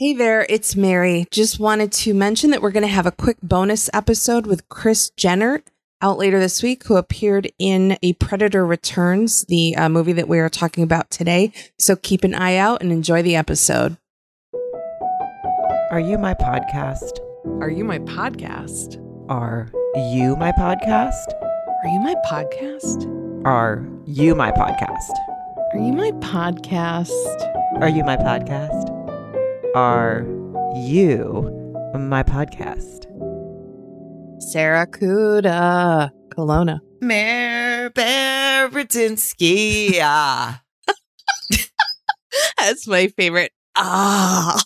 Hey there, it's Mary. Just wanted to mention that we're going to have a quick bonus episode with Chris Jenner out later this week, who appeared in A Predator Returns, the uh, movie that we are talking about today. So keep an eye out and enjoy the episode. Are you my podcast? Are you my podcast? Are you my podcast? Are you my podcast? Are you my podcast? Are you my podcast? Are you my podcast? Are you my podcast? Sarah Kuda, Colonna. Mayor Beredinsky. Ah. That's my favorite. Ah.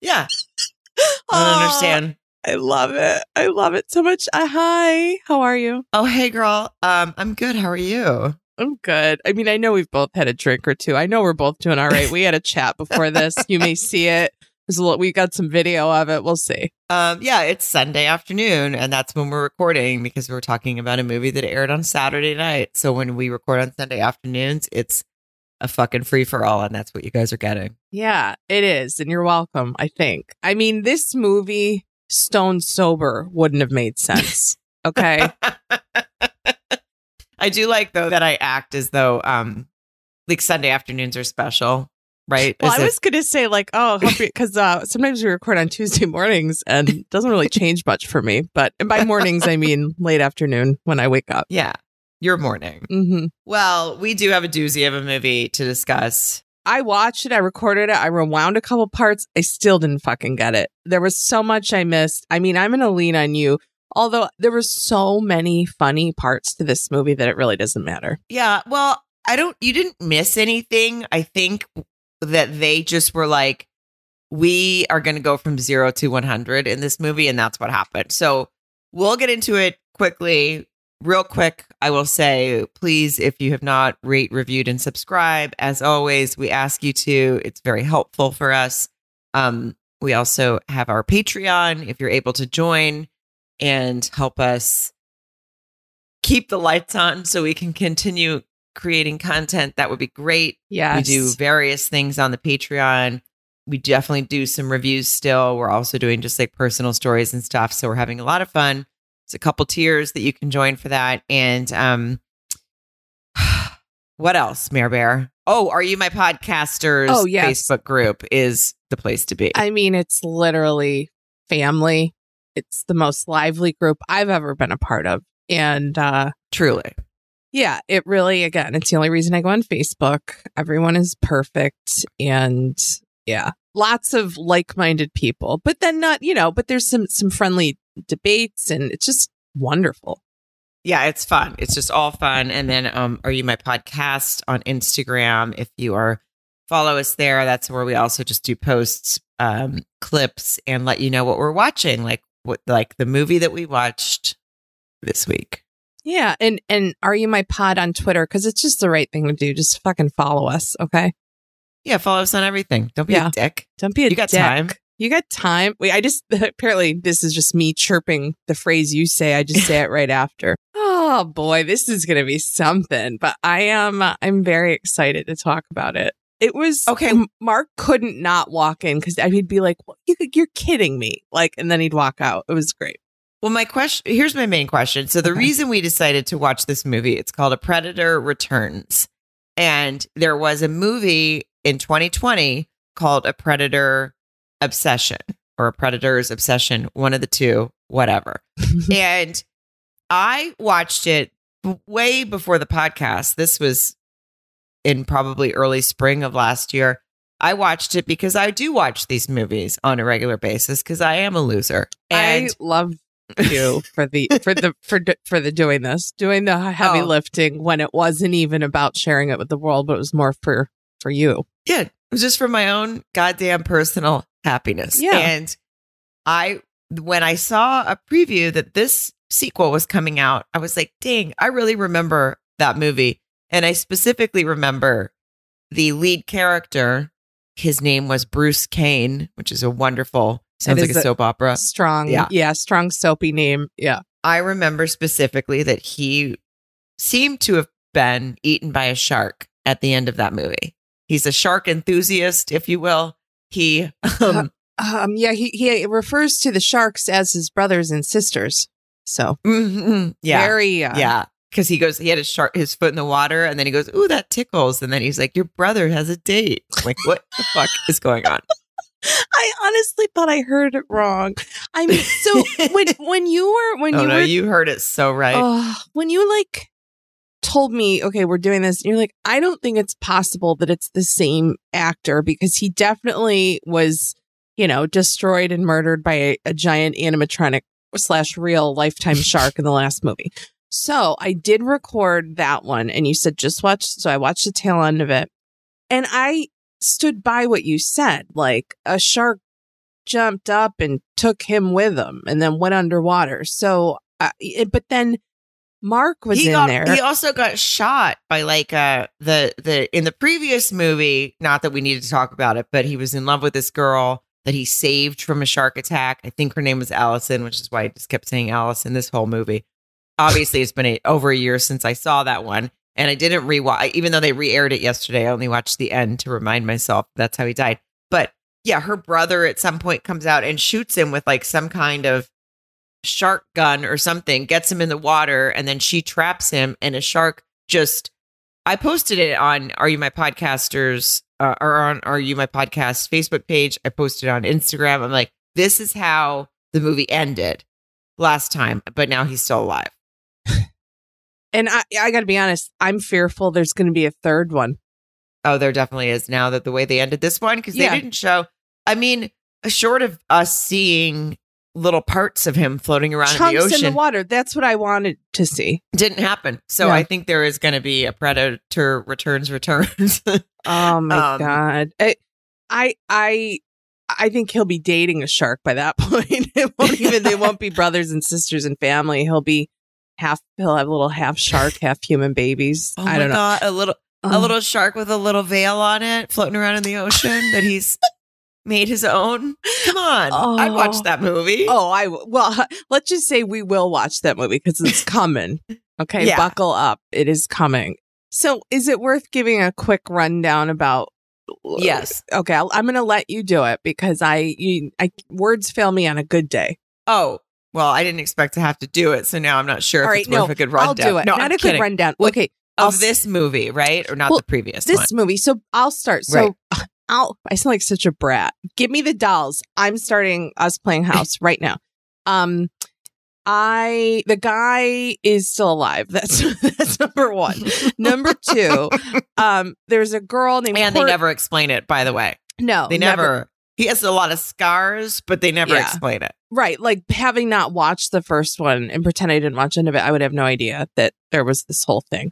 Yeah. I don't Oh, understand. I love it. I love it so much. Uh, hi, how are you? Oh, hey, girl. Um, I'm good. How are you? I'm good. I mean, I know we've both had a drink or two. I know we're both doing all right. We had a chat before this. You may see it. There's a little, we got some video of it. We'll see. Um, yeah, it's Sunday afternoon, and that's when we're recording because we're talking about a movie that aired on Saturday night. So when we record on Sunday afternoons, it's a fucking free for all, and that's what you guys are getting. Yeah, it is. And you're welcome, I think. I mean, this movie, Stone Sober, wouldn't have made sense. Okay. I do like though that I act as though um like Sunday afternoons are special, right? well, As I was going to say, like, oh, because uh, sometimes we record on Tuesday mornings and it doesn't really change much for me. But and by mornings, I mean late afternoon when I wake up. yeah, your morning. hmm Well, we do have a doozy of a movie to discuss. I watched it. I recorded it. I rewound a couple parts. I still didn't fucking get it. There was so much I missed. I mean, I'm going to lean on you. Although there were so many funny parts to this movie that it really doesn't matter. Yeah, well, I don't you didn't miss anything. I think that they just were like we are going to go from 0 to 100 in this movie and that's what happened. So, we'll get into it quickly. Real quick, I will say, please, if you have not rate, reviewed, and subscribe, as always, we ask you to. It's very helpful for us. Um, we also have our Patreon if you're able to join and help us keep the lights on so we can continue creating content. That would be great. Yeah, We do various things on the Patreon. We definitely do some reviews still. We're also doing just like personal stories and stuff. So we're having a lot of fun. It's a couple tiers that you can join for that. And um what else, Mare Bear? Oh, are you my podcasters Oh, yes. Facebook group is the place to be. I mean, it's literally family. It's the most lively group I've ever been a part of. And uh Truly. yeah, it really again, it's the only reason I go on Facebook. Everyone is perfect and yeah, lots of like-minded people. But then not, you know, but there's some some friendly debates and it's just wonderful. Yeah, it's fun. It's just all fun. And then um are you my podcast on Instagram if you are follow us there. That's where we also just do posts, um, clips and let you know what we're watching, like what like the movie that we watched this week. Yeah, and and are you my pod on Twitter cuz it's just the right thing to do. Just fucking follow us, okay? Yeah, follow us on everything. Don't be Yeah. a dick. Don't be a dick You got dick. time. You got time. Wait, I just apparently this is just me chirping the phrase you say. I just say it right after. Oh boy, this is going to be something. But I am I'm very excited to talk about it. It was Okay. Mark couldn't not walk in because he'd be like, well, you, "You're kidding me!" Like, and then he'd walk out. It was great. Well, my question here's my main question. So the Okay. reason we decided to watch this movie, it's called A Predator Returns. And there was a movie in 2020 called A Predator Obsession or A Predator's Obsession, one of the two, whatever. and I watched it way before the podcast. This was in probably early spring of last year. I watched it because I do watch these movies on a regular basis because I am a loser. And I love you for the for the for for the doing this, doing the heavy Oh. lifting when it wasn't even about sharing it with the world, but it was more for for you. Yeah, it was just for my own goddamn personal happiness. Yeah. And I, when I saw a preview that this sequel was coming out, I was like, dang, I really remember that movie. And I specifically remember the lead character. His name was Bruce Kane, which is a wonderful, sounds like a a- soap opera. Strong, Yeah. yeah, strong soapy name. Yeah. I remember specifically that he seemed to have been eaten by a shark at the end of that movie. He's a shark enthusiast, if you will. he um, Um, yeah, he he refers to the sharks as his brothers and sisters. So mhm, yeah, very uh, yeah. Because he goes, he had his shark, his foot in the water, and then he goes, "Ooh, that tickles." And then he's like, "Your brother has a date." I'm like, what the fuck is going on? I honestly thought I heard it wrong. I mean, so when when you were when oh you no, were you heard it so right. Oh, when you like told me, okay, we're doing this, and you're like, I don't think it's possible that it's the same actor because he definitely was, you know, destroyed and murdered by a, a giant animatronic slash real lifetime shark in the last movie. So I did record that one and you said just watch. So I watched the tail end of it and I stood by what you said. Like a shark jumped up and took him with him and then went underwater. So, uh, it, but then Mark was he in got, there. He also got shot by like uh the the in the previous movie. Not that we needed to talk about it, but he was in love with this girl that he saved from a shark attack. I think her name was Allison, which is why I just kept saying Allison this whole movie. Obviously, it's been a, over a year since I saw that one, and I didn't rewatch. Even though they re-aired it yesterday, I only watched the end to remind myself that's how he died. But yeah, her brother at some point comes out and shoots him with like some kind of shark gun or something, gets him in the water, and then she traps him, and a shark just. I posted it on Are You My Podcasters uh, or on Are You My Podcast Facebook page. I posted on Instagram. I'm like, this is how the movie ended last time, but now he's still alive. And I, I got to be honest, I'm fearful there's going to be a third one. Oh, there definitely is now that the way they ended this one, because Yeah. they didn't show. I mean, short of us seeing little parts of him floating around in the Chunks in the water. That's what I wanted to see. didn't happen. So Yeah. I think there is going to be a Predator returns returns. Oh my Um, god. I, I I I think he'll be dating a shark by that point. it won't even they won't be brothers and sisters and family. He'll be half he'll have little half shark, half human babies. oh I don't know. god, a little a Oh. little shark with a little veil on it floating around in the ocean that he's made his own. Come on, I'd Oh. watch that movie. Oh, I well, let's just say we will watch that movie because it's coming. Okay, Yeah. buckle up. It is coming. So, is it worth giving a quick rundown about? Yes. Okay, I'll, I'm going to let you do it because I, you, I words fail me on a good day. Oh, well, I didn't expect to have to do it, so now I'm not sure All if right, it's worth a good rundown. I'll do it. No, Not I'm a kidding. rundown. Well, okay, I'll of this movie, right, or not Well, the previous this one. movie. So I'll start. So I'll. I sound like such a brat. Give me the dolls. I'm starting us playing house right now. Um, I the guy is still alive. That's that's number one. number two, um, there's a girl named And they never explain it, by the way. no They never. He has a lot of scars, but they never Yeah. explain it. right like having not watched the first one and pretend I didn't watch any of it. I would have no idea that there was this whole thing.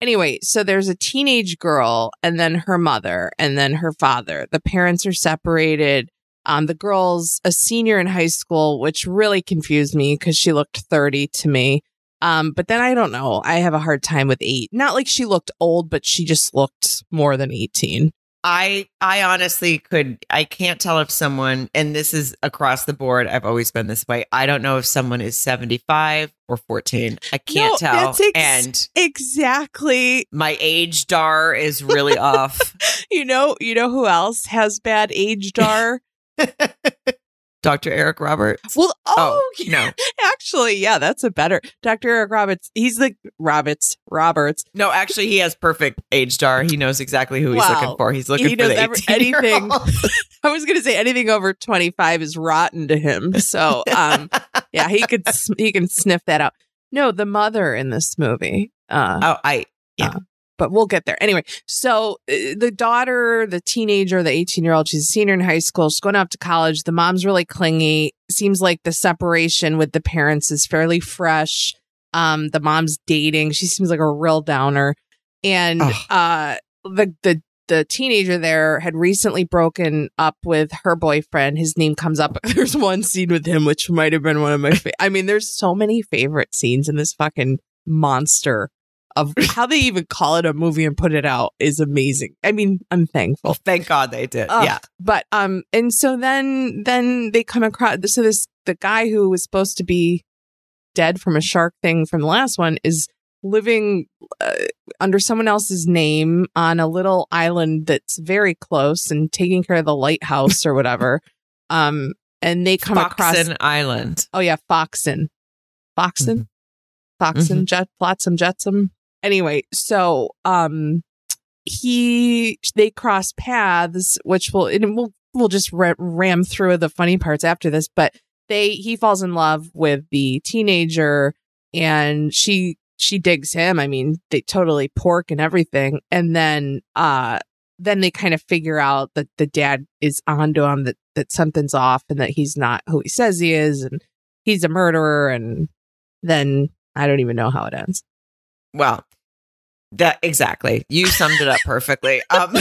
Anyway, so there's a teenage girl and then her mother and then her father. The parents are separated. Um, the girl's a senior in high school, which really confused me because she looked 30 to me. Um, but then I don't know. I have a hard time with eight. Not like she looked old, but she just looked more than 18. I I honestly could I can't tell if someone and this is across the board. I've always been this way. I don't know if someone is 75 or 14. I can't No, tell. ex- and Exactly. my age dar is really off. You know, you know who else has bad age dar? Dr. Eric Roberts. well, oh, Oh, no. actually, yeah, that's a better Dr. Eric Roberts. He's the Roberts, Roberts. No, actually he has perfect age star. He knows exactly who he's Wow. looking for. He's looking He for knows the anything. I was going to say anything over 25 is rotten to him. So, um, yeah, he could, he can sniff that out. No, the mother in this movie, uh, Oh, I but we'll get there. Anyway, so uh, the daughter, the teenager, the 18 year old, she's a senior in high school. She's going off to college. The mom's really clingy. Seems like the separation with the parents is fairly fresh. Um, the mom's dating. She seems like a real downer. And Ugh. uh, the the the teenager there had recently broken up with her boyfriend. His name comes up. There's one scene with him, which might have been one of my. Fa- I mean, there's so many favorite scenes in this fucking monster of how they even call it a movie and put it out is amazing. I mean, I'm thankful. well, thank God they did. Ugh. yeah. But um and so then then they come across so this the guy who was supposed to be dead from a shark thing from the last one is living uh, under someone else's name on a little island that's very close and taking care of the lighthouse or whatever. Um, and they come across Foxen Island. Oh yeah, Foxen, Foxen, Mm-hmm. Foxen, Jet, Flotsam, Jetsam. Anyway, so um, he they cross paths, which will and we'll we'll just ra- ram through the funny parts after this. But they he falls in love with the teenager, and she she digs him. I mean, they totally pork and everything, and then uh then they kind of figure out that the dad is onto him that that something's off and that he's not who he says he is and he's a murderer and then I don't even know how it ends. Well, that exactly. You summed it up perfectly. Um,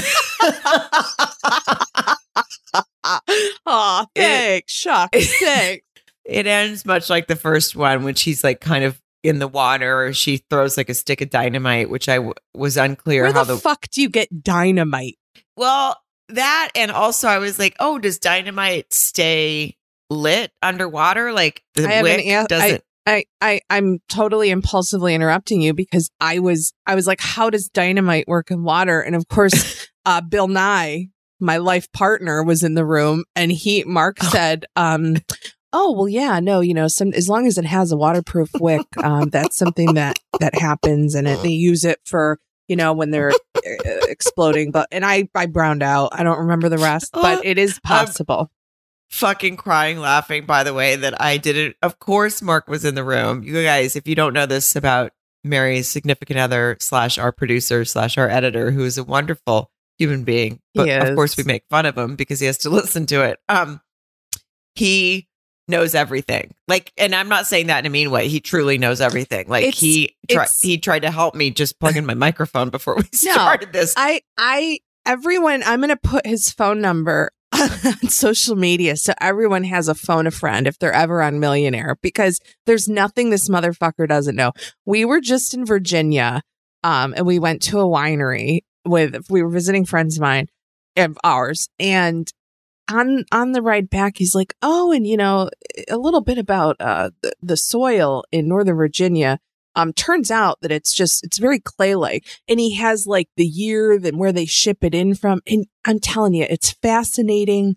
oh, It- thanks. Shucks. Thanks. it ends much like the first one, which he's like kind of in the water, or she throws like a stick of dynamite, which I w- was unclear Where how the, the. fuck do you get dynamite? well, that and also I was like, oh, does dynamite stay lit underwater? Like the I wick a- I- doesn't. I, I I I'm totally impulsively interrupting you because I was I was like, how does dynamite work in water? And of course, uh, Bill Nye, my life partner, was in the room, and he Mark said, um, "Oh well, yeah, no, you know, some as long as it has a waterproof wick, um, that's something that that happens, and it, they use it for." You know when they're uh, exploding, but and I I browned out. I don't remember the rest, but it is possible. Fucking crying laughing by the way that I didn't of course Mark was in the room. You guys, if you don't know this about Mary's significant other slash our producer slash our editor, who is a wonderful human being. But of course we make fun of him because he has to listen to it. Um he knows everything. Like and I'm not saying that in a mean way. He truly knows everything. Like It's- he tried he tried to help me just plug in my microphone before we started this. I I everyone I'm going to put his phone number on social media so everyone has a phone a friend if they're ever on Millionaire because there's nothing this motherfucker doesn't know. We were just in Virginia um and we went to a winery with we were visiting friends of mine of ours and on on the ride back he's like, "Oh, and you know, a little bit about uh the, the soil in Northern Virginia um turns out that it's just it's very clay like and he has like the year and where they ship it in from and i'm telling you it's fascinating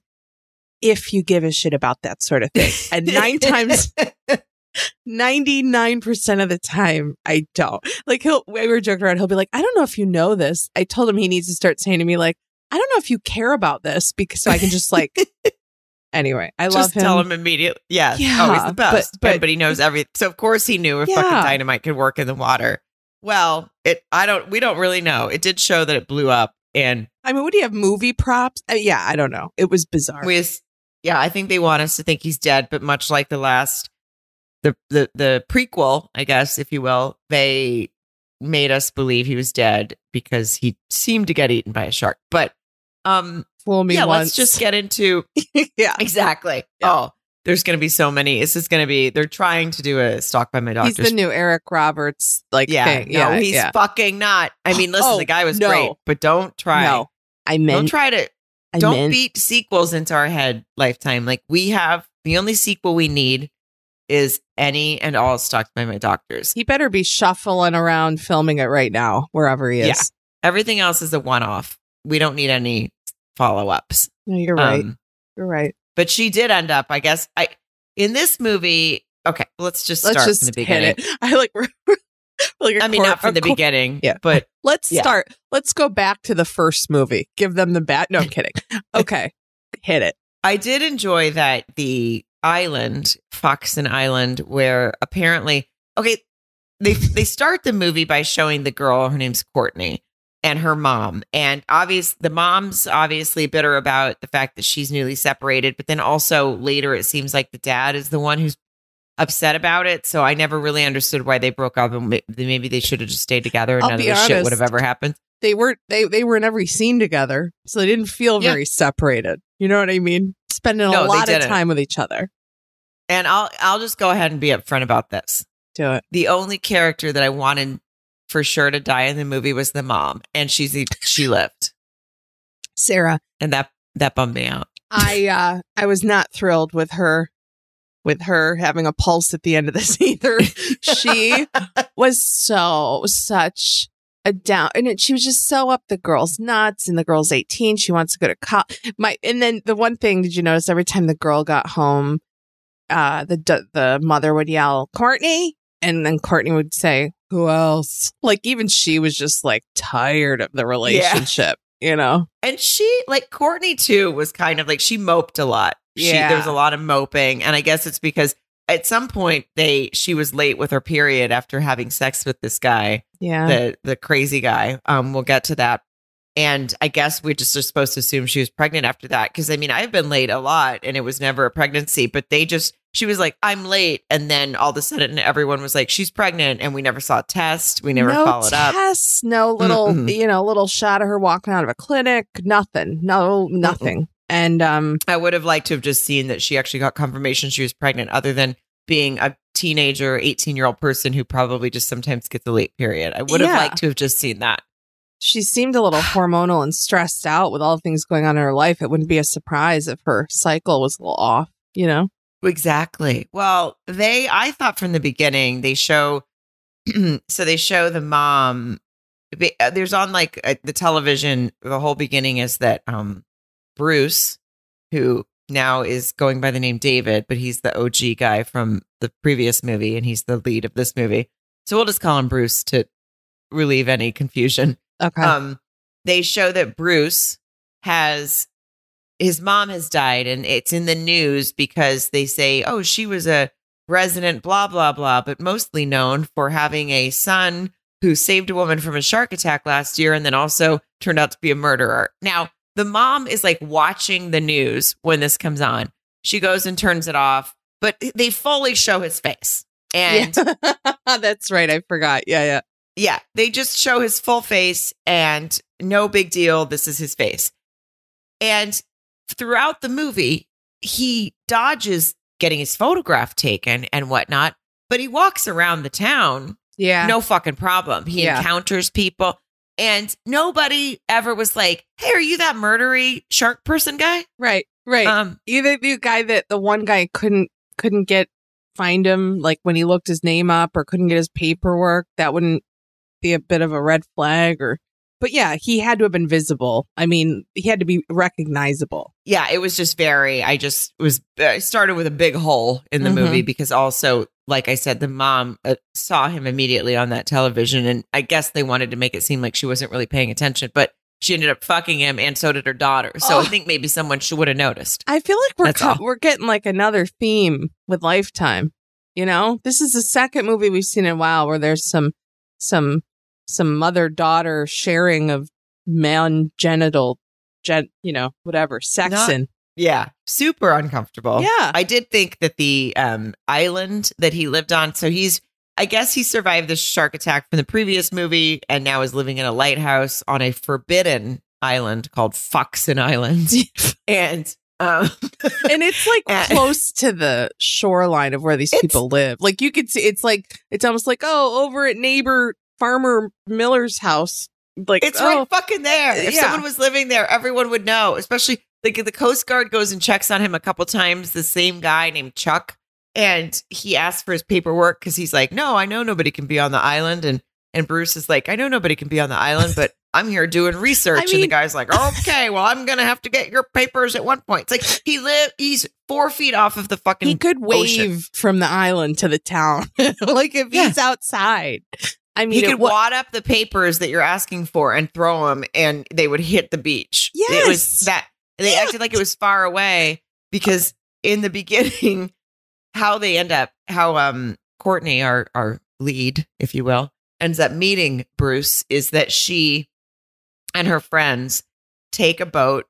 if you give a shit about that sort of thing. And nine times 99% of the time i don't. Like he'll we were joking around he'll be like i don't know if you know this. I told him he needs to start saying to me like i don't know if you care about this because so i can just like anyway i love just him tell him immediately. Yeah. Yeah, oh, he's the best. but- But, he knows everything. So of course he knew if fucking dynamite could work in the water. Well, it. I don't. We don't really know. It did show that it blew up, and i mean would he have movie props uh, yeah i don't know it was bizarre we. Yeah, I think they want us to think he's dead. But much like the last, the the the prequel, I guess, if you will, they made us believe he was dead because he seemed to get eaten by a shark. But um, fool me yeah, once let's just get into yeah Exactly. Yeah. Oh, there's going to be so many. This is going to be. They're trying to do a stalked by my doctors. He's the new Eric Roberts, like yeah, thing. no, yeah, he's yeah. fucking not. I mean, listen, Oh, the guy was no. great, but don't try. No, I don't try to. I don't meant, beat sequels into our head. Lifetime, like we have. The only sequel we need is any and all stalked by my doctors. He better be shuffling around filming it right now, wherever he is. Yeah. Everything else is a one-off. We don't need any follow-ups. No, you're right. Um, you're right. but she did end up. I guess. I in this movie. Okay, let's just Let's from just the hit beginning. it. I like. like a I mean, cor- not from the cor- beginning, Yeah. but Let's Yeah. start. Let's go back to the first movie. Give them the bat. No, I'm kidding. Okay, hit it. I did enjoy that the island, Foxen Island, where apparently, okay, they they start the movie by showing the girl. Her name's Courtney and her mom, and obvious the mom's obviously bitter about the fact that she's newly separated, but then also later it seems like the dad is the one who's upset about it. So I never really understood why they broke up, and maybe they should have just stayed together, and I'll none of this shit would have ever happened. They were they they were in every scene together, so they didn't feel Yeah. very separated. You know what I mean? Spending No, a lot of time with each other. And I'll I'll just go ahead and be upfront about this. Do it. the only character that I wanted for sure to die in the movie was the mom, and she's she lived, Sarah, and that that bummed me out. I uh I was not thrilled with her with her having a pulse at the end of this either. she was so such a down and it, she was just so up the girl's nuts and the girl's 18 she wants to go to college my and then the one thing did you notice every time the girl got home uh the the mother would yell courtney and then courtney would say who else? Like even she was just like tired of the relationship yeah. you know? And she like courtney too was kind of like she moped a lot. Yeah. She, there was a lot of moping and i guess it's because at some point they she was late with her period after having sex with this guy yeah. the the crazy guy. Um we'll get to that. And i guess we just are supposed to assume she was pregnant after that because i mean i've been late a lot and it was never a pregnancy but they just she was like i'm late and then all of a sudden everyone was like she's pregnant and we never saw a test we never no followed tests, up no tests, no little mm you know little shot of her walking out of a clinic nothing no nothing Mm-mm. And um, I would have liked to have just seen that she actually got confirmation she was pregnant, other than being a teenager, 18 year old person who probably just sometimes gets a late period. I would yeah. have liked to have just seen that. She seemed a little hormonal and stressed out with all the things going on in her life. It wouldn't be a surprise if her cycle was a little off, you know? Exactly. Well, they, I thought from the beginning, they show, so they show the mom. Uh, there's on like uh, the television, the whole beginning is that um Bruce, who now is going by the name David, but he's the OG guy from the previous movie and he's the lead of this movie. So we'll just call him Bruce to relieve any confusion. Okay. Um, they show that Bruce has his mom has died and it's in the news because they say, oh, she was a resident, blah, blah, blah, but mostly known for having a son who saved a woman from a shark attack last year and then also turned out to be a murderer. Now, the mom is like watching the news when this comes on. She goes and turns it off, but they fully show his face. And yeah. that's right. I forgot. Yeah, yeah. Yeah. They just show his full face and no big deal. This is his face. And throughout the movie, he dodges getting his photograph taken and whatnot, but he walks around the town. Yeah. No fucking problem. He yeah. encounters people. And nobody ever was like, "Hey, are you that murdery shark person guy?" Right, right. Um, either the guy that the one guy couldn't couldn't get find him, like when he looked his name up or couldn't get his paperwork, that wouldn't be a bit of a red flag. Or, but yeah, he had to have been visible. I mean, he had to be recognizable. Yeah, it was just very. I just was. I started with a big hole in the mm-hmm. movie because also like I said, the mom uh, saw him immediately on that television. And I guess they wanted to make it seem like she wasn't really paying attention, but she ended up fucking him and so did her daughter. So oh. I think maybe someone should would have noticed. I feel like we're, co- we're getting like another theme with Lifetime. You know, this is the second movie we've seen in a while where there's some, some, some mother daughter sharing of man genital, gen, you know, whatever, sex Not, and yeah, super uncomfortable. Yeah. I did think that the um, island that he lived on, so he's, I guess he survived the shark attack from the previous movie and now is living in a lighthouse on a forbidden island called Foxen Island. and um, and it's like and, close to the shoreline of where these people live. Like you could see, it's like it's almost like oh, over at neighbor farmer Miller's house. Like it's oh, right fucking there. If yeah. someone was living there, everyone would know. Especially like the Coast Guard goes and checks on him a couple times. The same guy named Chuck, and he asks for his paperwork because he's like, "No, I know nobody can be on the island." And and Bruce is like, "I know nobody can be on the island, but I'm here doing research." I mean, and the guy's like, "Okay, well, I'm gonna have to get your papers at one point." It's like he live he's four feet off of the fucking. He could wave ocean. from the island to the town, like if yeah. he's outside. I mean, he could wad up the papers that you're asking for and throw them, and they would hit the beach. Yes, it was that they acted like it was far away because in the beginning, how they end up, how um Courtney, our our lead, if you will, ends up meeting Bruce is that she and her friends take a boat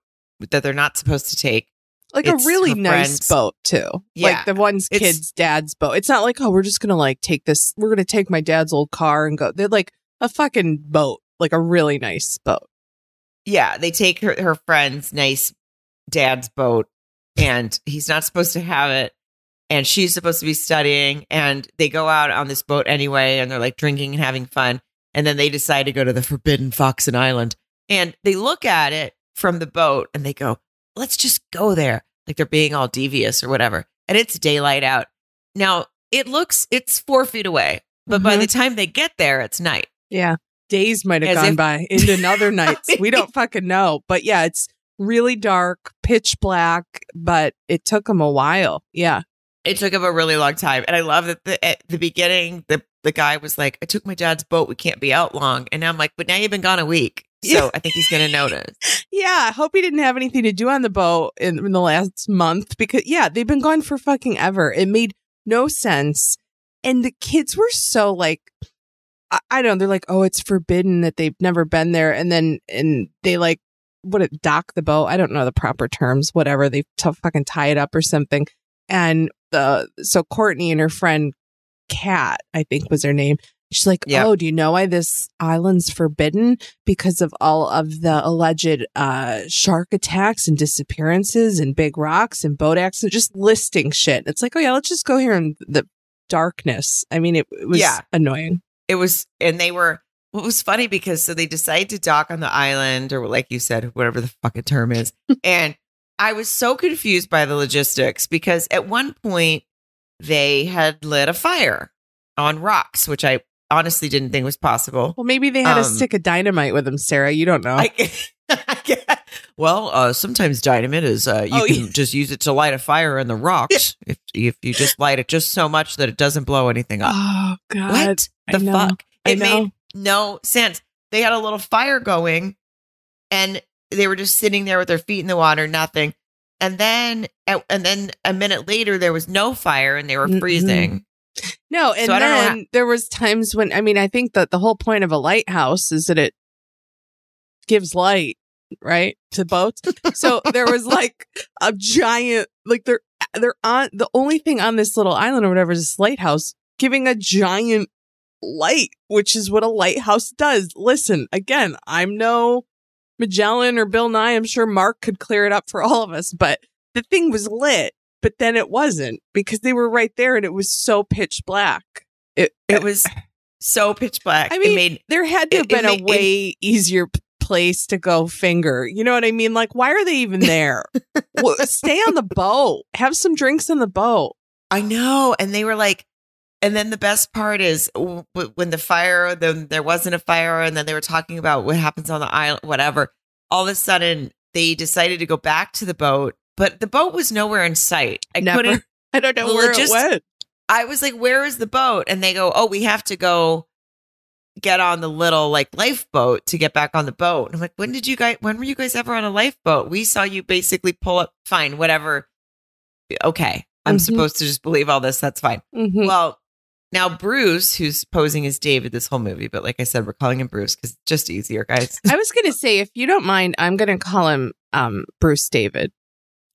that they're not supposed to take. Like it's a really nice boat too. Yeah. Like the one's kid's dad's boat. It's not like, oh, we're just gonna like take this we're gonna take my dad's old car and go. They're like a fucking boat. Like a really nice boat yeah, they take her, her friend's nice dad's boat and he's not supposed to have it. And she's supposed to be studying. And they go out on this boat anyway and they're like drinking and having fun. And then they decide to go to the Forbidden Foxen Island. And they look at it from the boat and they go, let's just go there. Like they're being all devious or whatever. and it's daylight out. Now it looks it's four feet away, but by Mhm. the time they get there, it's night. Yeah. Days might have gone if- by into another nights. We don't fucking know. But yeah, it's really dark, pitch black, but it took them a while. Yeah. It took him a really long time, and I love that the, at the beginning the the guy was like, "I took my dad's boat. We can't be out long." And I'm like, "But now you've been gone a week, so I think he's gonna notice." Yeah. I hope he didn't have anything to do on the boat in, in the last month because, yeah, they've been gone for fucking ever. It made no sense. And the kids were so like, I, I don't know. They're like, oh, it's forbidden that they've never been there. And then, and they like, what it dock the boat. I don't know the proper terms, whatever. They t- fucking tie it up or something. And the, so Courtney and her friend Cat, I think was her name. She's like, Yeah. oh, do you know why this island's forbidden? Because of all of the alleged uh, shark attacks and disappearances and big rocks and boat accidents, just listing shit. It's like, oh yeah, let's just go here in the darkness. I mean, it, it was Yeah. annoying. it was and they were what was funny because so they decided to dock on the island or like you said whatever the fucking term is and i was so confused by the logistics because at one point they had lit a fire on rocks which i honestly didn't think it was possible Well, maybe they had a Um, stick of dynamite with them, Sarah. You don't know. I, well uh sometimes dynamite is uh you Oh, can yeah. just use it to light a fire in the rocks if if you just light it just so much that it doesn't blow anything up oh God, what I the fuck? I It made no sense. They had a little fire going and they were just sitting there with their feet in the water, nothing. And then and then a minute later there was no fire and they were freezing. No, and So then there was times when I mean, I think that the whole point of a lighthouse is that it gives light, right, to boats. So there was like a giant, like they're they're on the only thing on this little island or whatever is this lighthouse giving a giant light, which is what a lighthouse does. Listen, again, I'm no Magellan or Bill Nye. I'm sure Mark could clear it up for all of us, but the thing was lit, but then it wasn't because they were right there and it was so pitch black. It, It was so pitch black. I mean, it made there had to have it- it been a ma- it- way easier place to go finger. You know what I mean? Like, why are they even there? well, stay on the boat. Have some drinks on the boat. I know. And they were like, and then the best part is w- w- when the fire, then there wasn't a fire, and then they were talking about what happens on the island, whatever. All of a sudden, they decided to go back to the boat, but the boat was nowhere in sight. I Never. couldn't. I don't know Well, where it it went. I was like, "Where is the boat?" And they go, "Oh, we have to go get on the little like lifeboat to get back on the boat." And I'm like, "When did you guys? When were you guys ever on a lifeboat? We saw you basically pull up. Fine, whatever. Okay, I'm Mhm. supposed to just believe all this. That's fine." Mhm. Well, now Bruce, who's posing as David this whole movie, but like I said, we're calling him Bruce because it's just easier, guys. I was going to say, if you don't mind, I'm going to call him um, Bruce David.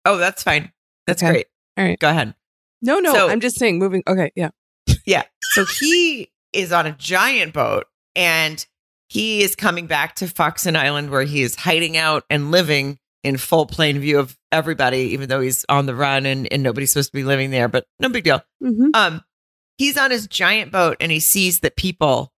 Oh, that's fine. That's Okay. great. All right. Go ahead. No, no, So- I'm just saying, moving. Okay, yeah. Yeah. So he is on a giant boat and he is coming back to Foxen Island where he is hiding out and living in full plain view of everybody, even though he's on the run and, and nobody's supposed to be living there, but no big deal. Mm-hmm. Um, he's on his giant boat and he sees that people,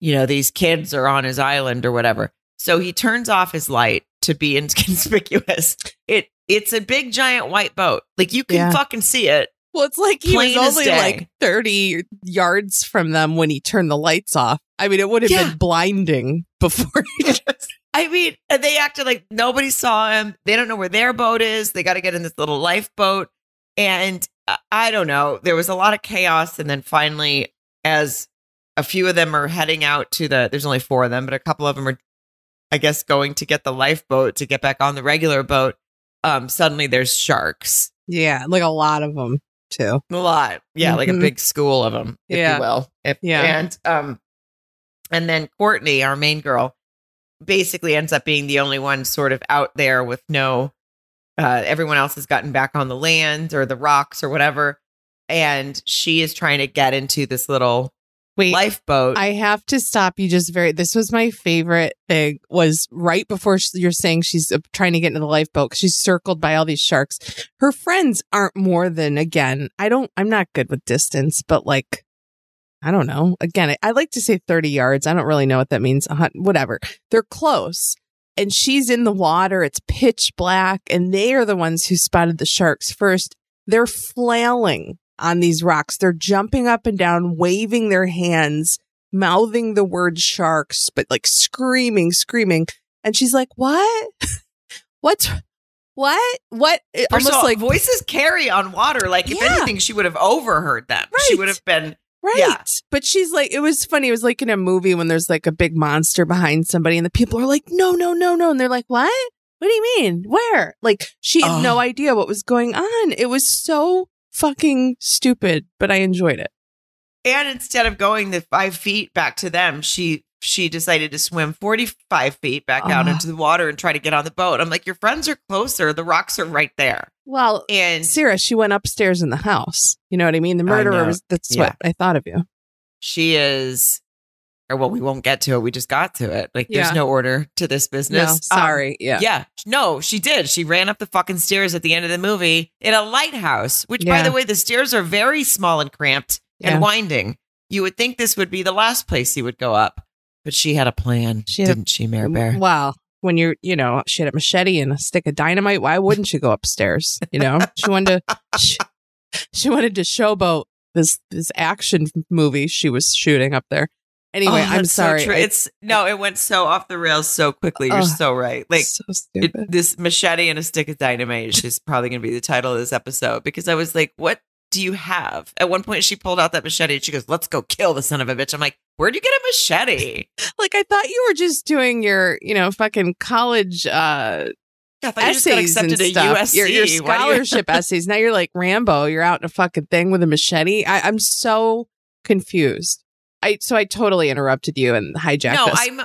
you know, these kids are on his island or whatever. So he turns off his light to be inconspicuous. It it's a big giant white boat. Like you can Yeah. fucking see it. Well, it's like he was only like 30 yards from them when he turned the lights off. I mean, it would have Yeah. been blinding before he just. I mean, they acted like nobody saw him. They don't know where their boat is. They got to get in this little lifeboat. And uh, I don't know. There was a lot of chaos. And then finally, as a few of them are heading out to the, there's only four of them, but a couple of them are, I guess, going to get the lifeboat to get back on the regular boat. Um, suddenly there's sharks. Yeah, like a lot of them too. A lot. Yeah, like a Mhm. big school of them, if Yeah. you will. If, Yeah. And um and then Courtney, our main girl, basically ends up being the only one sort of out there with no uh everyone else has gotten back on the land or the rocks or whatever. And she is trying to get into this little Wait, lifeboat. I have to stop you just very. This was my favorite thing. Was right before sh- you're saying she's uh, trying to get into the lifeboat she's circled by all these sharks. Her friends aren't more than again. I don't. I'm not good with distance, but like, I don't know. Again, I, I like to say 30 yards. I don't really know what that means. Whatever. They're close. And she's in the water. It's pitch black, and they are the ones who spotted the sharks first. they're flailing on these rocks. They're jumping up and down, waving their hands, mouthing the word sharks, but like screaming, screaming. And she's like, What? What's what? What? It- Almost all, like voices carry on water. Like if Yeah. anything, she would have overheard them. Right. She would have been. Right. Yeah. But she's like, it was funny. It was like in a movie when there's like a big monster behind somebody and the people are like, no, no, no, no. And they're like, what? What do you mean? Where? Like she had Ugh. no idea what was going on. It was so fucking stupid, but I enjoyed it. And instead of going the five feet back to them, she she decided to swim forty five feet back out Ah. into the water and try to get on the boat. I'm like, your friends are closer. The rocks are right there. Well, And Sarah, she went upstairs in the house. You know what I mean? The murderer was, that's Yeah. what I thought of you. she is. Or well, we won't get to it. We just got to it. Like, Yeah. there's no order to this business. No, Um, sorry. yeah. Yeah. No, she did. She ran up the fucking stairs at the end of the movie in a lighthouse, which, by the way, the stairs are very small and cramped and Yeah. winding. You would think this would be the last place you would go up, but she had a plan, She didn't she, Mare Bear? Well, when you're, you know, she had a machete and a stick of dynamite. Why wouldn't she go upstairs? You know, she wanted to, she, she wanted to showboat this this action movie she was shooting up there. Anyway, Oh, I'm so sorry. I- it's no, it went so off the rails so quickly. You're so right. Like so it, this machete and a stick of dynamite is probably going to be the title of this episode because I was like, what do you have? At one point, she pulled out that machete and she goes, let's go kill the son of a bitch. I'm like, where'd you get a machete? like I thought you were just doing your, you know, fucking college uh Yeah, I thought you just got essays and stuff. USC. Your, your do you- scholarship essays. Now you're like Rambo. You're out in a fucking thing with a machete. I, I'm so confused. I so I totally interrupted you and hijacked no. I'm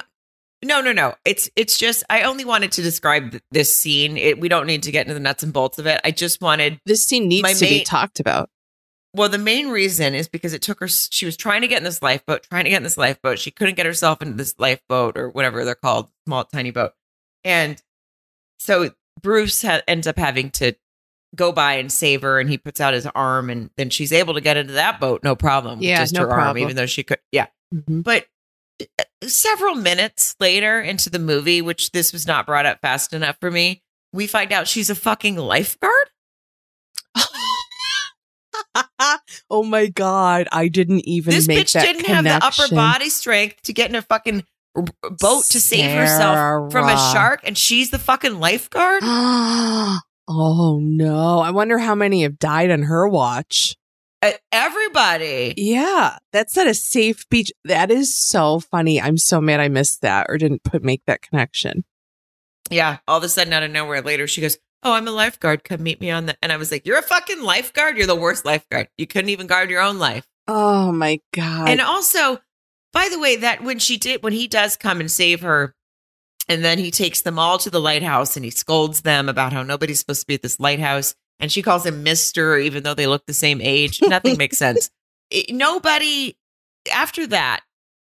no, no, no. It's it's just I only wanted to describe this scene. It, we don't need to get into the nuts and bolts of it. I just wanted this scene needs to be talked about. Well, the main reason is because it took her. She was trying to get in this lifeboat, trying to get in this lifeboat. She couldn't get herself into this lifeboat or whatever they're called, small tiny boat. And so Bruce ha- ends up having to go by and save her, and he puts out his arm, and then she's able to get into that boat, no problem. with Yeah, just no her arm, problem. even though she could. Yeah, Mhm. but uh, several minutes later into the movie, which this was not brought up fast enough for me, we find out she's a fucking lifeguard. oh my god, I didn't even this bitch didn't have the upper body strength to get in a fucking boat to save herself from a shark, and she's the fucking lifeguard. oh no. I wonder how many have died on her watch. Uh, everybody. Yeah, that's not a safe beach. That is so funny. I'm so mad I missed that or didn't put make that connection. Yeah. All of a sudden, out of nowhere, later she goes, "Oh, I'm a lifeguard. Come meet me on the." And I was like, "You're a fucking lifeguard. You're the worst lifeguard. You couldn't even guard your own life." Oh my god. And also, by the way, that when she did, when he does come and save her, and then he takes them all to the lighthouse and he scolds them about how nobody's supposed to be at this lighthouse, and she calls him Mister, even though they look the same age. Nothing makes sense. It- nobody after that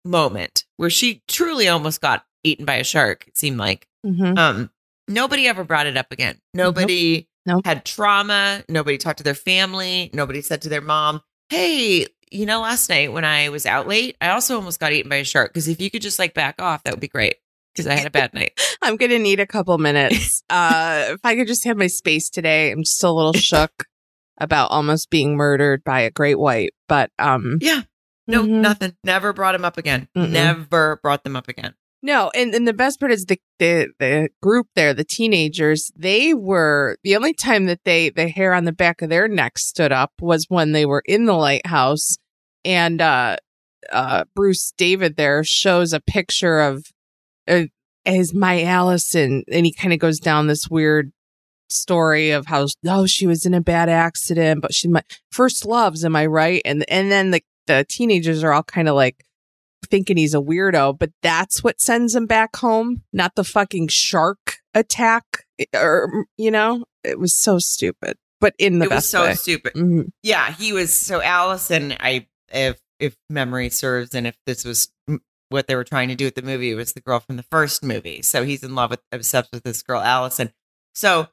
moment where she truly almost got eaten by a shark. It seemed like Mhm. um, nobody ever brought it up again. Nobody Nope. had trauma. Nobody talked to their family. Nobody said to their mom, "Hey, you know, last night when I was out late, I also almost got eaten by a shark. Because if you could just like back off, that would be great. Because I had a bad night." I'm gonna need a couple minutes. uh, if I could just have my space today, I'm just a little shook about almost being murdered by a great white. But um, Yeah. No, Mhm. nothing. Never brought him up again. Mm-mm. Never brought them up again. No, and, and the best part is the, the the group there, the teenagers, they were the only time that they the hair on the back of their neck stood up was when they were in the lighthouse and uh uh Bruce David there shows a picture of uh, his my Allison and he kind of goes down this weird story of how oh she was in a bad accident but she my first loves am I right and and then the the teenagers are all kind of like thinking he's a weirdo, but that's what sends him back home, not the fucking shark attack. Or you know, it was so stupid, but in the it was so way. stupid. Mhm. Yeah, he was so Allison. I if if memory serves, and if this was what they were trying to do with the movie, was the girl from the first movie. So he's in love with obsessed with this girl, Allison. So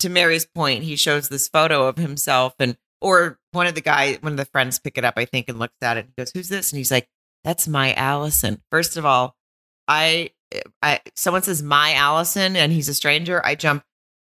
to Mary's point, he shows this photo of himself, and or one of the guy, one of the friends pick it up, I think, and looks at it and goes, "Who's this?" And he's like, "That's my Allison." First of all, I. I someone says my Allison and he's a stranger, I jump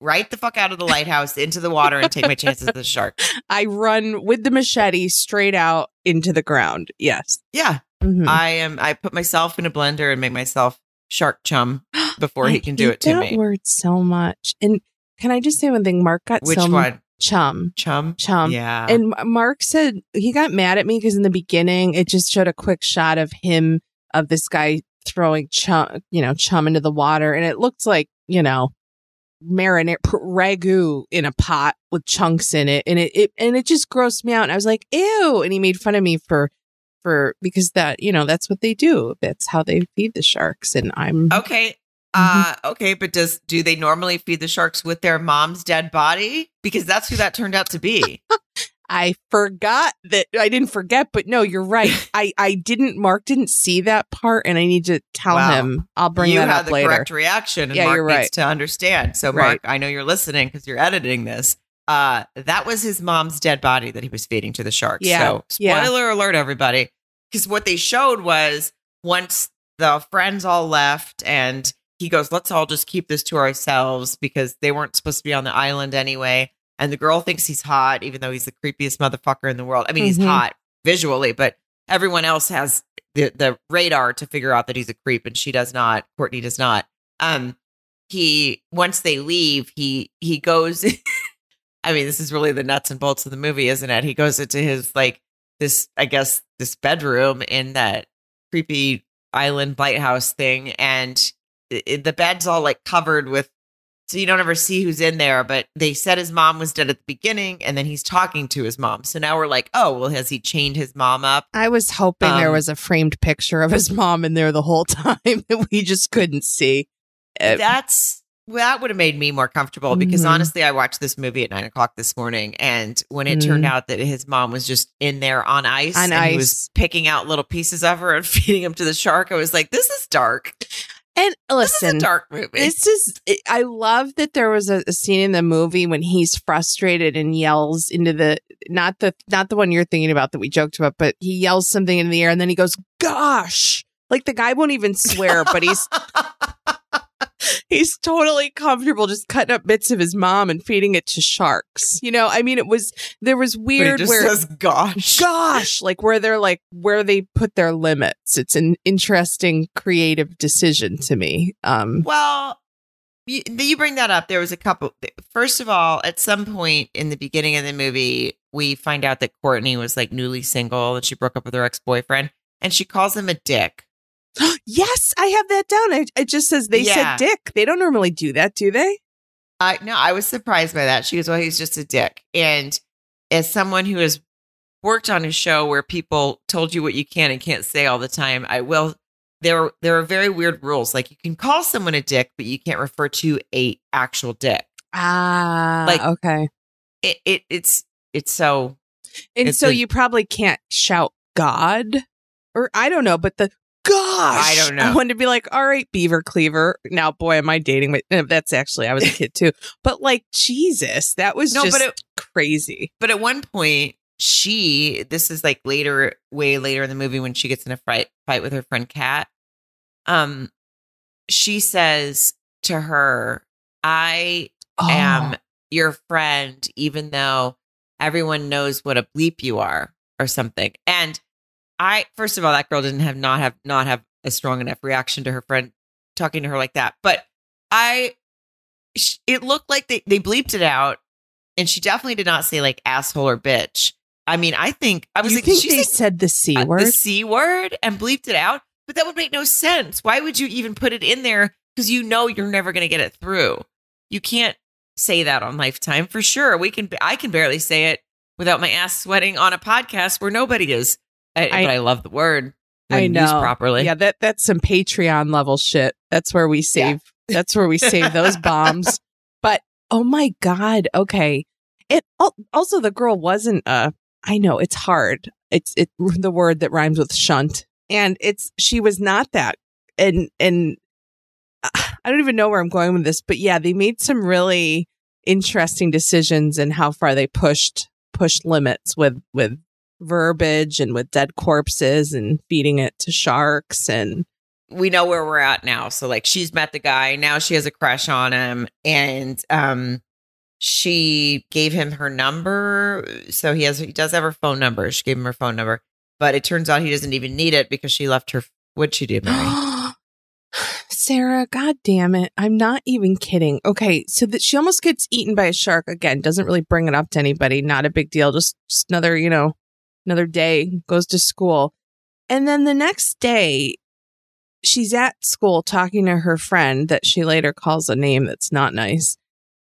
right the fuck out of the lighthouse into the water and take my chances with the shark. I run with the machete straight out into the ground. Yes. Yeah. Mhm. I am I put myself in a blender and make myself shark chum before he can do it to me. word so much. And can I just say one thing? Mark got Which some one? chum. Chum? Chum. yeah. And Mark said he got mad at me because in the beginning it just showed a quick shot of him of this guy throwing chum, you know, chum into the water, and it looked like you know, marinade ragu in a pot with chunks in it, and it, it and it just grossed me out. And I was like, ew, and he made fun of me for for because that you know that's what they do. That's how they feed the sharks, and I'm okay. Mm-hmm. Uh okay, but does do they normally feed the sharks with their mom's dead body? Because that's who that turned out to be. I forgot that I didn't forget, but no, you're right. I I didn't. Mark didn't see that part, and I need to tell Wow. him. I'll bring you that had up the later. correct reaction, and Yeah, Mark you're needs right. to understand. So, Right. Mark, I know you're listening because you're editing this. Uh, that was his mom's dead body that he was feeding to the sharks. Yeah, So, yeah. spoiler alert, everybody, because what they showed was once the friends all left, and he goes, "Let's all just keep this to ourselves," because they weren't supposed to be on the island anyway. And the girl thinks he's hot, even though he's the creepiest motherfucker in the world. I mean, he's Mhm. hot visually, but everyone else has the the radar to figure out that he's a creep, and she does not. Courtney does not. Um, he once they leave, he he goes. I mean, this is really the nuts and bolts of the movie, isn't it? He goes into his like this, I guess, this bedroom in that creepy island lighthouse thing, and i- i- the bed's all like covered with. So you don't ever see who's in there, but they said his mom was dead at the beginning, and then he's talking to his mom. So now we're like, oh, well, has he chained his mom up? I was hoping there Um, was a framed picture of his mom in there the whole time that we just couldn't see. That's well, that would have made me more comfortable because Mhm. honestly, I watched this movie at nine o'clock this morning, and when it turned out that his mom was just in there on ice, On and he ice. was picking out little pieces of her and feeding them to the shark, I was like, "This is dark. and This is listen, a dark movie." This is. I love that there was a, a scene in the movie when he's frustrated and yells into the not the not the one you're thinking about that we joked about, but he yells something in the air and then he goes, "Gosh!" Like the guy won't even swear, but he's he's totally comfortable just cutting up bits of his mom and feeding it to sharks. You know, I mean, it was there was weird just where says, "Gosh." gosh like where they're like where they put their limits it's an interesting creative decision to me um Well, you, you bring that up. There was a couple. First of all, at some point in the beginning of the movie, we find out that Courtney was like newly single and she broke up with her ex boyfriend, and she calls him a dick. yes i have that down it, it just says they Yeah. said dick they don't normally do that do they I no, I was surprised by that. She goes, "Well, he's just a dick." And as someone who has worked on a show where people told you what you can and can't say all the time, I will. There, there are very weird rules. Like you can call someone a dick, but you can't refer to a actual dick. ah Like- okay It, it it's it's so and it's so a- you probably can't shout god or i don't know but the gosh I don't know. i wanted to be like all right beaver cleaver now boy am i dating my, eh, that's actually i was a kid too but like jesus that was No, just but it- crazy But at one point, she this is like later, way later in the movie when she gets in a fight fight with her friend Kat. Um, she says to her, "I Oh. am your friend, even though everyone knows what a bleep you are, or something." And I, first of all, that girl didn't have not have not have a strong enough reaction to her friend talking to her like that. But I, it looked like they they bleeped it out, and she definitely did not say like asshole or bitch. I mean, I think I was you like, think she they said the c uh, word the c word and bleeped it out, but that would make no sense. Why would you even put it in there? Because you know you're never going to get it through. You can't say that on Lifetime for sure. We can. I can barely say it without my ass sweating on a podcast where nobody is. I, I- but I love the word. I know. properly. Yeah, that that's some Patreon level shit. That's where we save. That's where we save those bombs. But oh my god, okay. It also the girl wasn't. Uh, I know it's hard. It's it the word that rhymes with shunt, and it's she was not that. And and I don't even know where I'm going with this, but yeah, they made some really interesting decisions in how far they pushed pushed limits with with verbiage and with dead corpses and feeding it to sharks and we know where we're at now. So like she's met the guy, now she has a crush on him and um she gave him her number. So he has he does have her phone number. She gave him her phone number. But it turns out he doesn't even need it because she left her what'd she do, Mary? Sarah, god damn it. I'm not even kidding. Okay, so that she almost gets eaten by a shark again, doesn't really bring it up to anybody, not a big deal. Just, just another, you know, another day, goes to school. And then the next day, she's at school talking to her friend that she later calls a name that's not nice.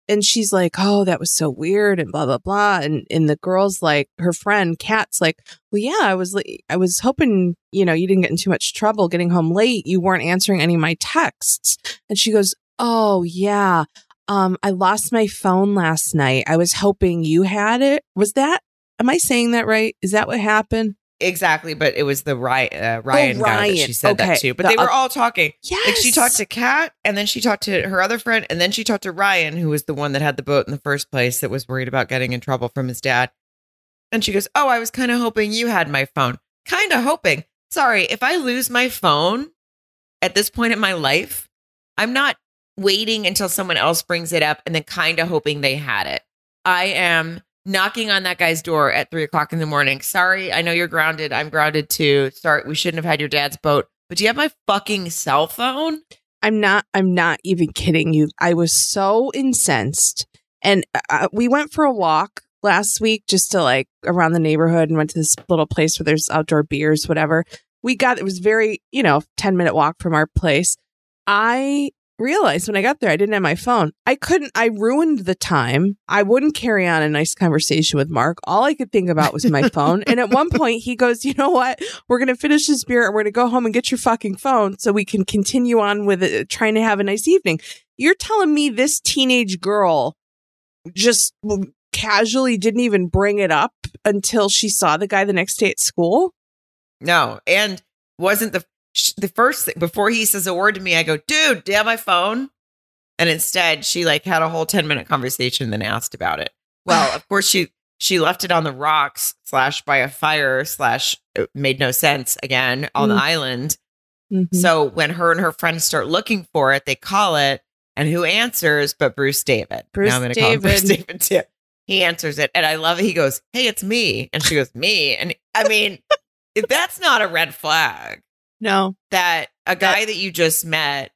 And she's like, Oh, that was so weird and blah, blah, blah. And, and the girl's like, her friend Kat's like, Well, yeah, I was, I was hoping, you know, you didn't get in too much trouble getting home late. You weren't answering any of my texts. And she goes, Oh, yeah. Um, I lost my phone last night. I was hoping you had it. Was that, am I saying that right? Is that what happened? Exactly, but it was the Ryan, uh, Ryan, guy that she said Okay. that to. But The they were all talking. Yes. Like she talked to Kat, and then she talked to her other friend, and then she talked to Ryan, who was the one that had the boat in the first place that was worried about getting in trouble from his dad. And she goes, "Oh, I was kind of hoping you had my phone. Kind of hoping. Sorry, if I lose my phone at this point in my life, I'm not waiting until someone else brings it up and then kind of hoping they had it. I am." Knocking on that guy's door at three o'clock in the morning. Sorry, I know you're grounded. I'm grounded too. Sorry, we shouldn't have had your dad's boat. But do you have my fucking cell phone? I'm not I'm not even kidding you. I was so incensed. And uh, we went for a walk last week just to like around the neighborhood and went to this little place where there's outdoor beers whatever. We got it was very, you know, 10 minute walk from our place. I realized when I got there I didn't have my phone. I couldn't I ruined the time. I wouldn't carry on a nice conversation with Mark. All I could think about was my phone. And at one point he goes, "You know what? We're going to finish this beer and we're going to go home and get your fucking phone so we can continue on with it, trying to have a nice evening." You're telling me this teenage girl just casually didn't even bring it up until she saw the guy the next day at school? No, and wasn't the the first thing before he says a word to me. I go, dude, do you have my phone? And instead, she like had a whole ten minute conversation, then asked about it. Well, of course she she left it on the rocks slash by a fire slash it made no sense again on the Mm. island. Mhm. So when her and her friends start looking for it, they call it, and who answers? But Bruce David. Bruce now I'm going to call him Bruce David. Too. He answers it, and I love it. He goes, "Hey, it's me," and she goes, "Me," and I mean, if that's not a red flag no. that a guy that you just met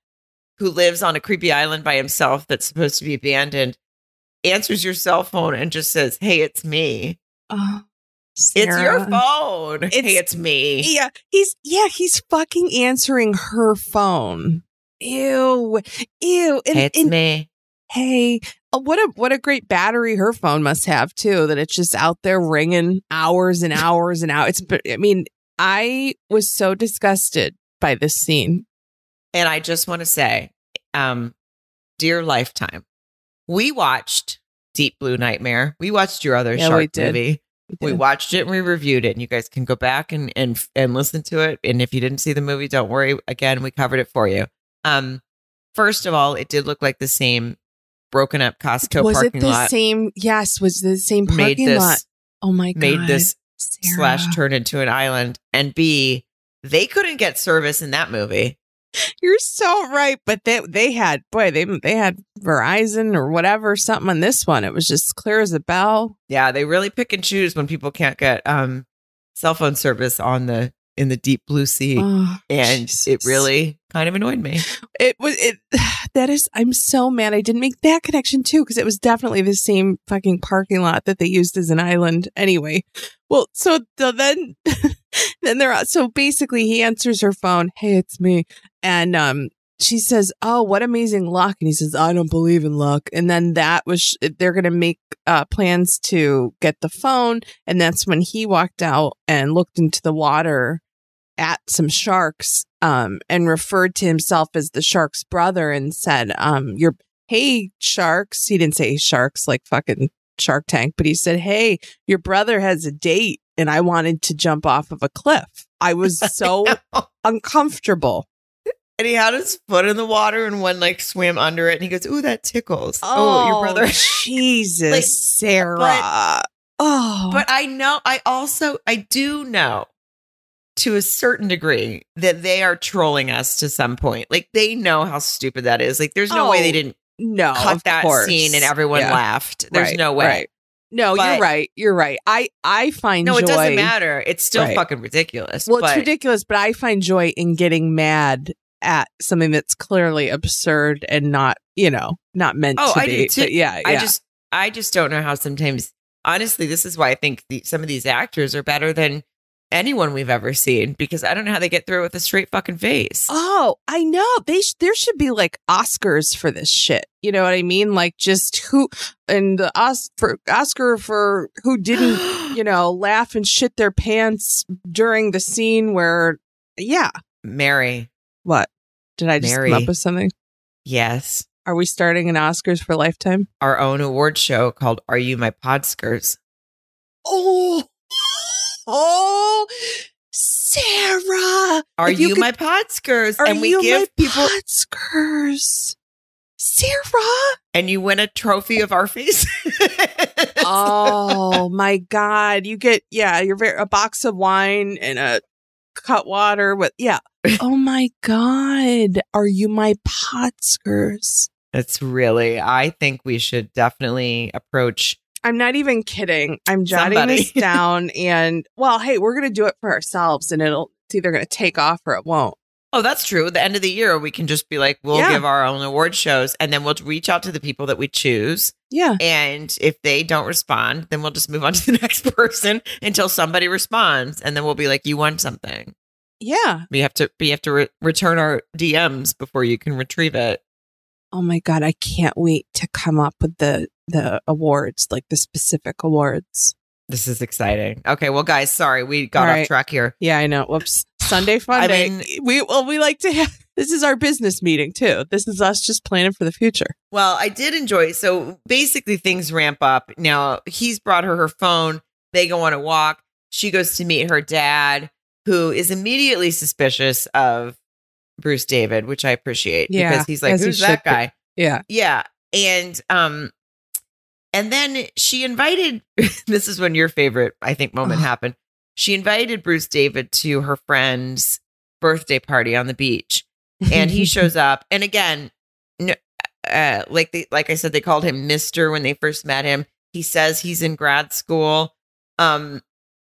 who lives on a creepy island by himself that's supposed to be abandoned answers your cell phone and just says, "Hey, it's me. Oh, It's your phone. It's- hey, it's me." Yeah, he's yeah, he's fucking answering her phone. Ew, ew. And, it's and- me. hey, uh, what a what a great battery her phone must have too. That it's just out there ringing hours and hours and hours. It's. I mean, I was so disgusted by this scene. And I just want to say, um, dear Lifetime, we watched Deep Blue Nightmare. We watched your other Yeah, we shark did. movie. We did. watched it and we reviewed it, and you guys can go back and and and listen to it. And if you didn't see the movie, don't worry. Again, we covered it for you. Um, first of all, it did look like the same broken up Costco was it parking the lot same? Yes, was the same parking this lot. Oh my god! made this Sarah. slash turn into an island. And B, they couldn't get service in that movie. You're so right, but they they had boy they they had Verizon or whatever something on this one. It was just clear as a bell. Yeah, they really pick and choose when people can't get um cell phone service on the in the deep blue sea. Oh, and it really kind of annoyed me. it was it that is I'm so mad I didn't make that connection too because it was definitely the same fucking parking lot that they used as an island anyway. Well, so the, then then they're so basically he answers her phone, "Hey, it's me." And um she says, "Oh, what amazing luck." And he says, "I don't believe in luck." And then that was they're going to make uh plans to get the phone and that's when he walked out and looked into the water at some sharks um and referred to himself as the shark's brother and said um you're hey sharks. He didn't say sharks like fucking shark tank but he said hey your brother has a date and i wanted to jump off of a cliff. I was so uncomfortable. And he had his foot in the water and one like swam under it and he goes, Ooh, that tickles. Oh, your brother. jesus Like, sarah. Oh. But I know I also I do know to a certain degree that they are trolling us to some point. Like they know how stupid that is. Like there's no way they Oh, didn't No, cut that course. scene and everyone Yeah. laughed. There's Right, no way. right. No, But- you're right. You're right. I I find No, joy. it doesn't matter. It's still Right. fucking ridiculous. Well, but it's ridiculous, but I find joy in getting mad at something that's clearly absurd and not, you know, not meant Oh, to I do too. But yeah, I just I just don't know how sometimes honestly this is why I think the, some of these actors are better than anyone we've ever seen because I don't know how they get through it with a straight fucking face. Oh, I know. They sh- there should be like Oscars for this shit. You know what I mean? Like just who and the Os- for Oscar for who didn't, you know, laugh and shit their pants during the scene where yeah. Mary. What? Did I just Mary. come up with something? Yes. Are we starting an Oscars for Lifetime? Our own award show called Are You My Podskers? Oh, oh, Sarah, Are If you, could- my Podskers? Are and we you give my people Oscars? Sarah. and you win a trophy of our face. oh my god you get yeah you're very a box of wine and a cut water with yeah oh my god are you my Podskers It's really I think we should definitely approach i'm not even kidding i'm jotting Somebody. this down and well hey we're gonna do it for ourselves and it'll it's either gonna take off or it won't Oh, that's true. At the end of the year, we can just be like, we'll Yeah. give our own award shows and then we'll reach out to the people that we choose. yeah And if they don't respond, then we'll just move on to the next person until somebody responds. And then we'll be like, you won something. yeah We have to, we have to re- return our DMs before you can retrieve it. Oh my god i can't wait to come up with the the awards like the specific awards This is exciting. Okay. Well, guys, sorry, we got All off track here. Yeah, I know. Whoops. Sunday fun I mean- we well, we like to have this is our business meeting too. This is us just planning for the future. Well, I did enjoy. So basically, things ramp up. Now he's brought her her phone. They go on a walk. She goes to meet her dad, who is immediately suspicious of Bruce David, which I appreciate Yeah, because he's like, as he "Who's that should be. guy?" Yeah. Yeah, and um, and then she invited. this is when your favorite, I think, moment Ugh. happened. She invited Bruce David to her friend's birthday party on the beach and he shows up and again no, uh, like they like i said they called him mister when they first met him he says he's in grad school um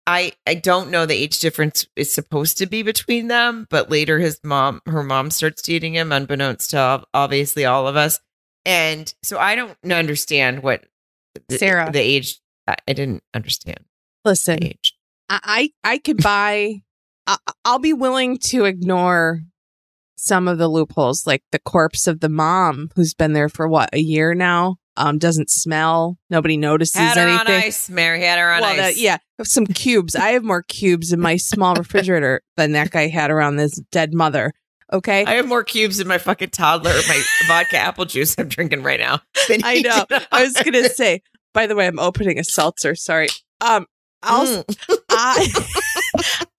i i don't know the age difference is supposed to be between them but later his mom her mom starts dating him unbeknownst to obviously all of us and so i don't understand what the, Sarah. the age I, I didn't understand Listen, age I I could buy. I, I'll be willing to ignore some of the loopholes, like the corpse of the mom who's been there for what a year now. Um, doesn't smell. Nobody notices had her on anything. ice mary had her on well, ice that- yeah, some cubes. I have more cubes in my small refrigerator than that guy had around this dead mother. Okay, I have more cubes in my fucking toddler, my vodka apple juice I'm drinking right now. I know. I was gonna say. By the way, I'm opening a seltzer. Sorry. Um, I'll Mm. I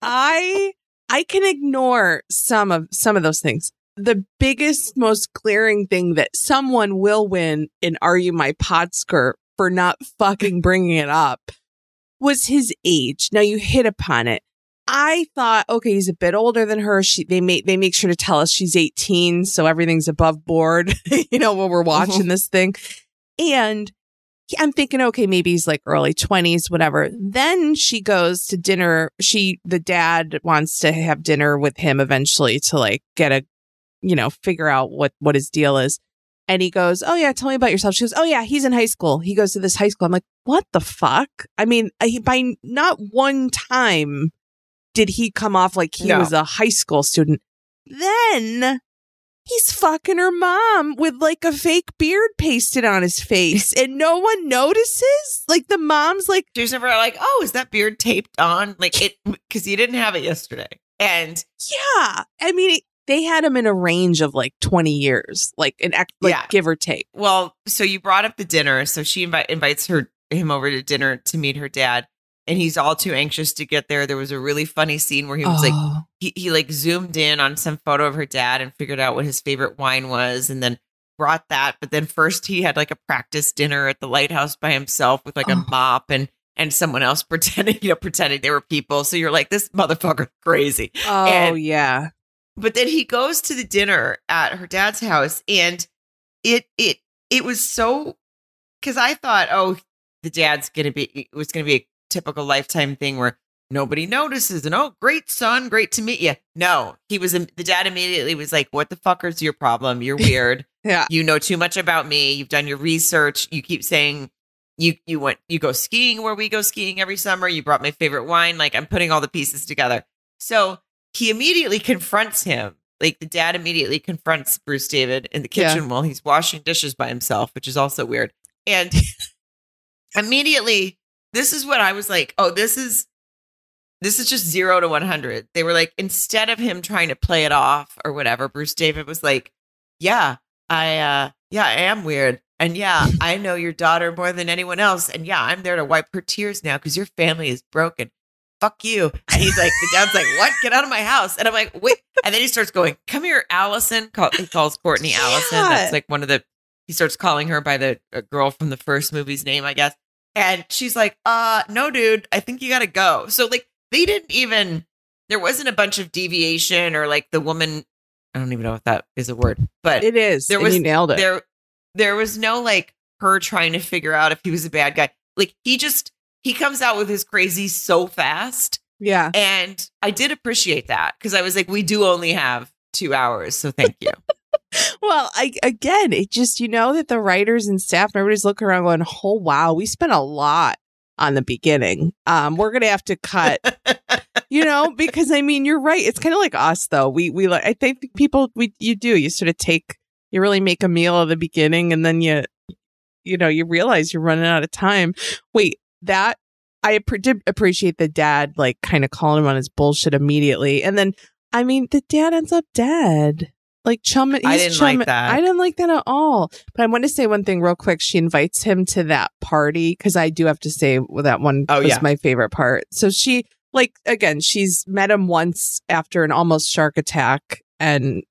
I I can ignore some of some of those things. The biggest, most glaring thing that someone will win in "Are You My Podsker" for not fucking bringing it up was his age. Now you hit upon it. I thought, okay, he's a bit older than her. She they make they make sure to tell us she's 18, so everything's above board, you know, when we're mm-hmm. watching this thing. And I'm thinking, okay, maybe he's like early 20s, whatever. Then she goes to dinner. She, the dad wants to have dinner with him eventually to like get a, you know, figure out what, what his deal is. And he goes, Oh, yeah, tell me about yourself. She goes, Oh, yeah, he's in high school. He goes to this high school. I'm like, What the fuck? I mean, uh, I, by not one time did he come off like he No. was a high school student. Then he's fucking her mom with like a fake beard pasted on his face and no one notices. Like the mom's like, She was never like, oh, is that beard taped on? Like it, because you didn't have it yesterday. And yeah. I mean, they had him in a range of like 20 years, like an ex- like Yeah. give or take. well, so you brought up the dinner. So she invite, invites her him over to dinner to meet her dad. And he's all too anxious to get there. There was a really funny scene where he was like, Oh. he, he like zoomed in on some photo of her dad and figured out what his favorite wine was and then brought that. But then first he had like a practice dinner at the lighthouse by himself with like a Oh. mop and and someone else pretending, you know, pretending they were people. So you're like, this motherfucker's crazy. Oh And- yeah. But then he goes to the dinner at her dad's house and it it it was so because I thought, oh, the dad's gonna be it was gonna be a typical lifetime thing where nobody notices and oh, great son, great to meet you. No, he was the dad immediately was like, What the fuck is your problem? You're weird. Yeah. you know too much about me. You've done your research. You keep saying you you went you go skiing where we go skiing every summer. You brought my favorite wine. Like I'm putting all the pieces together. So he immediately confronts him. Like the dad immediately confronts Bruce David in the Yeah. kitchen while he's washing dishes by himself, which is also weird. And immediately, this is what I was like, oh, this is this is just zero to 100. They were like, instead of him trying to play it off or whatever, Bruce David was like, yeah, I, uh, yeah, I am weird. And yeah, I know your daughter more than anyone else. And yeah, I'm there to wipe her tears now because your family is broken. Fuck you. And he's like, the dad's like, what? Get out of my house. And I'm like, wait. And then he starts going, come here, Allison. Call, he calls Courtney Allison. Yeah. That's like one of the, he starts calling her by the uh, girl from the first movie's name, I guess. And she's like, uh, no, dude, I think you got to go. So, like, they didn't even, there wasn't a bunch of deviation or like the woman, I don't even know if that is a word, but It is. There was- nailed it. there there was no like her trying to figure out if he was a bad guy. Like he just he comes out with his crazy so fast. yeah. And I did appreciate that because I was like, we do only have two hours. So thank you. Well, I again, it just you know that the writers and staff, everybody's looking around going, "Oh wow, we spent a lot on the beginning. Um, we're gonna have to cut." you know, because I mean, you're right. It's kind of like us, though. We we like. I think people we you do. You sort of take. You really make a meal at the beginning, and then you, you know, you realize you're running out of time. Wait, that I did appreciate the dad like kind of calling him on his bullshit immediately, and then I mean, the dad ends up dead. Like chum, I didn't like that. I didn't like that at all. But I want to say one thing real quick. She invites him to that party because I do have to say well, that one Oh, was yeah. my favorite part. So she like again, she's met him once after an almost shark attack, and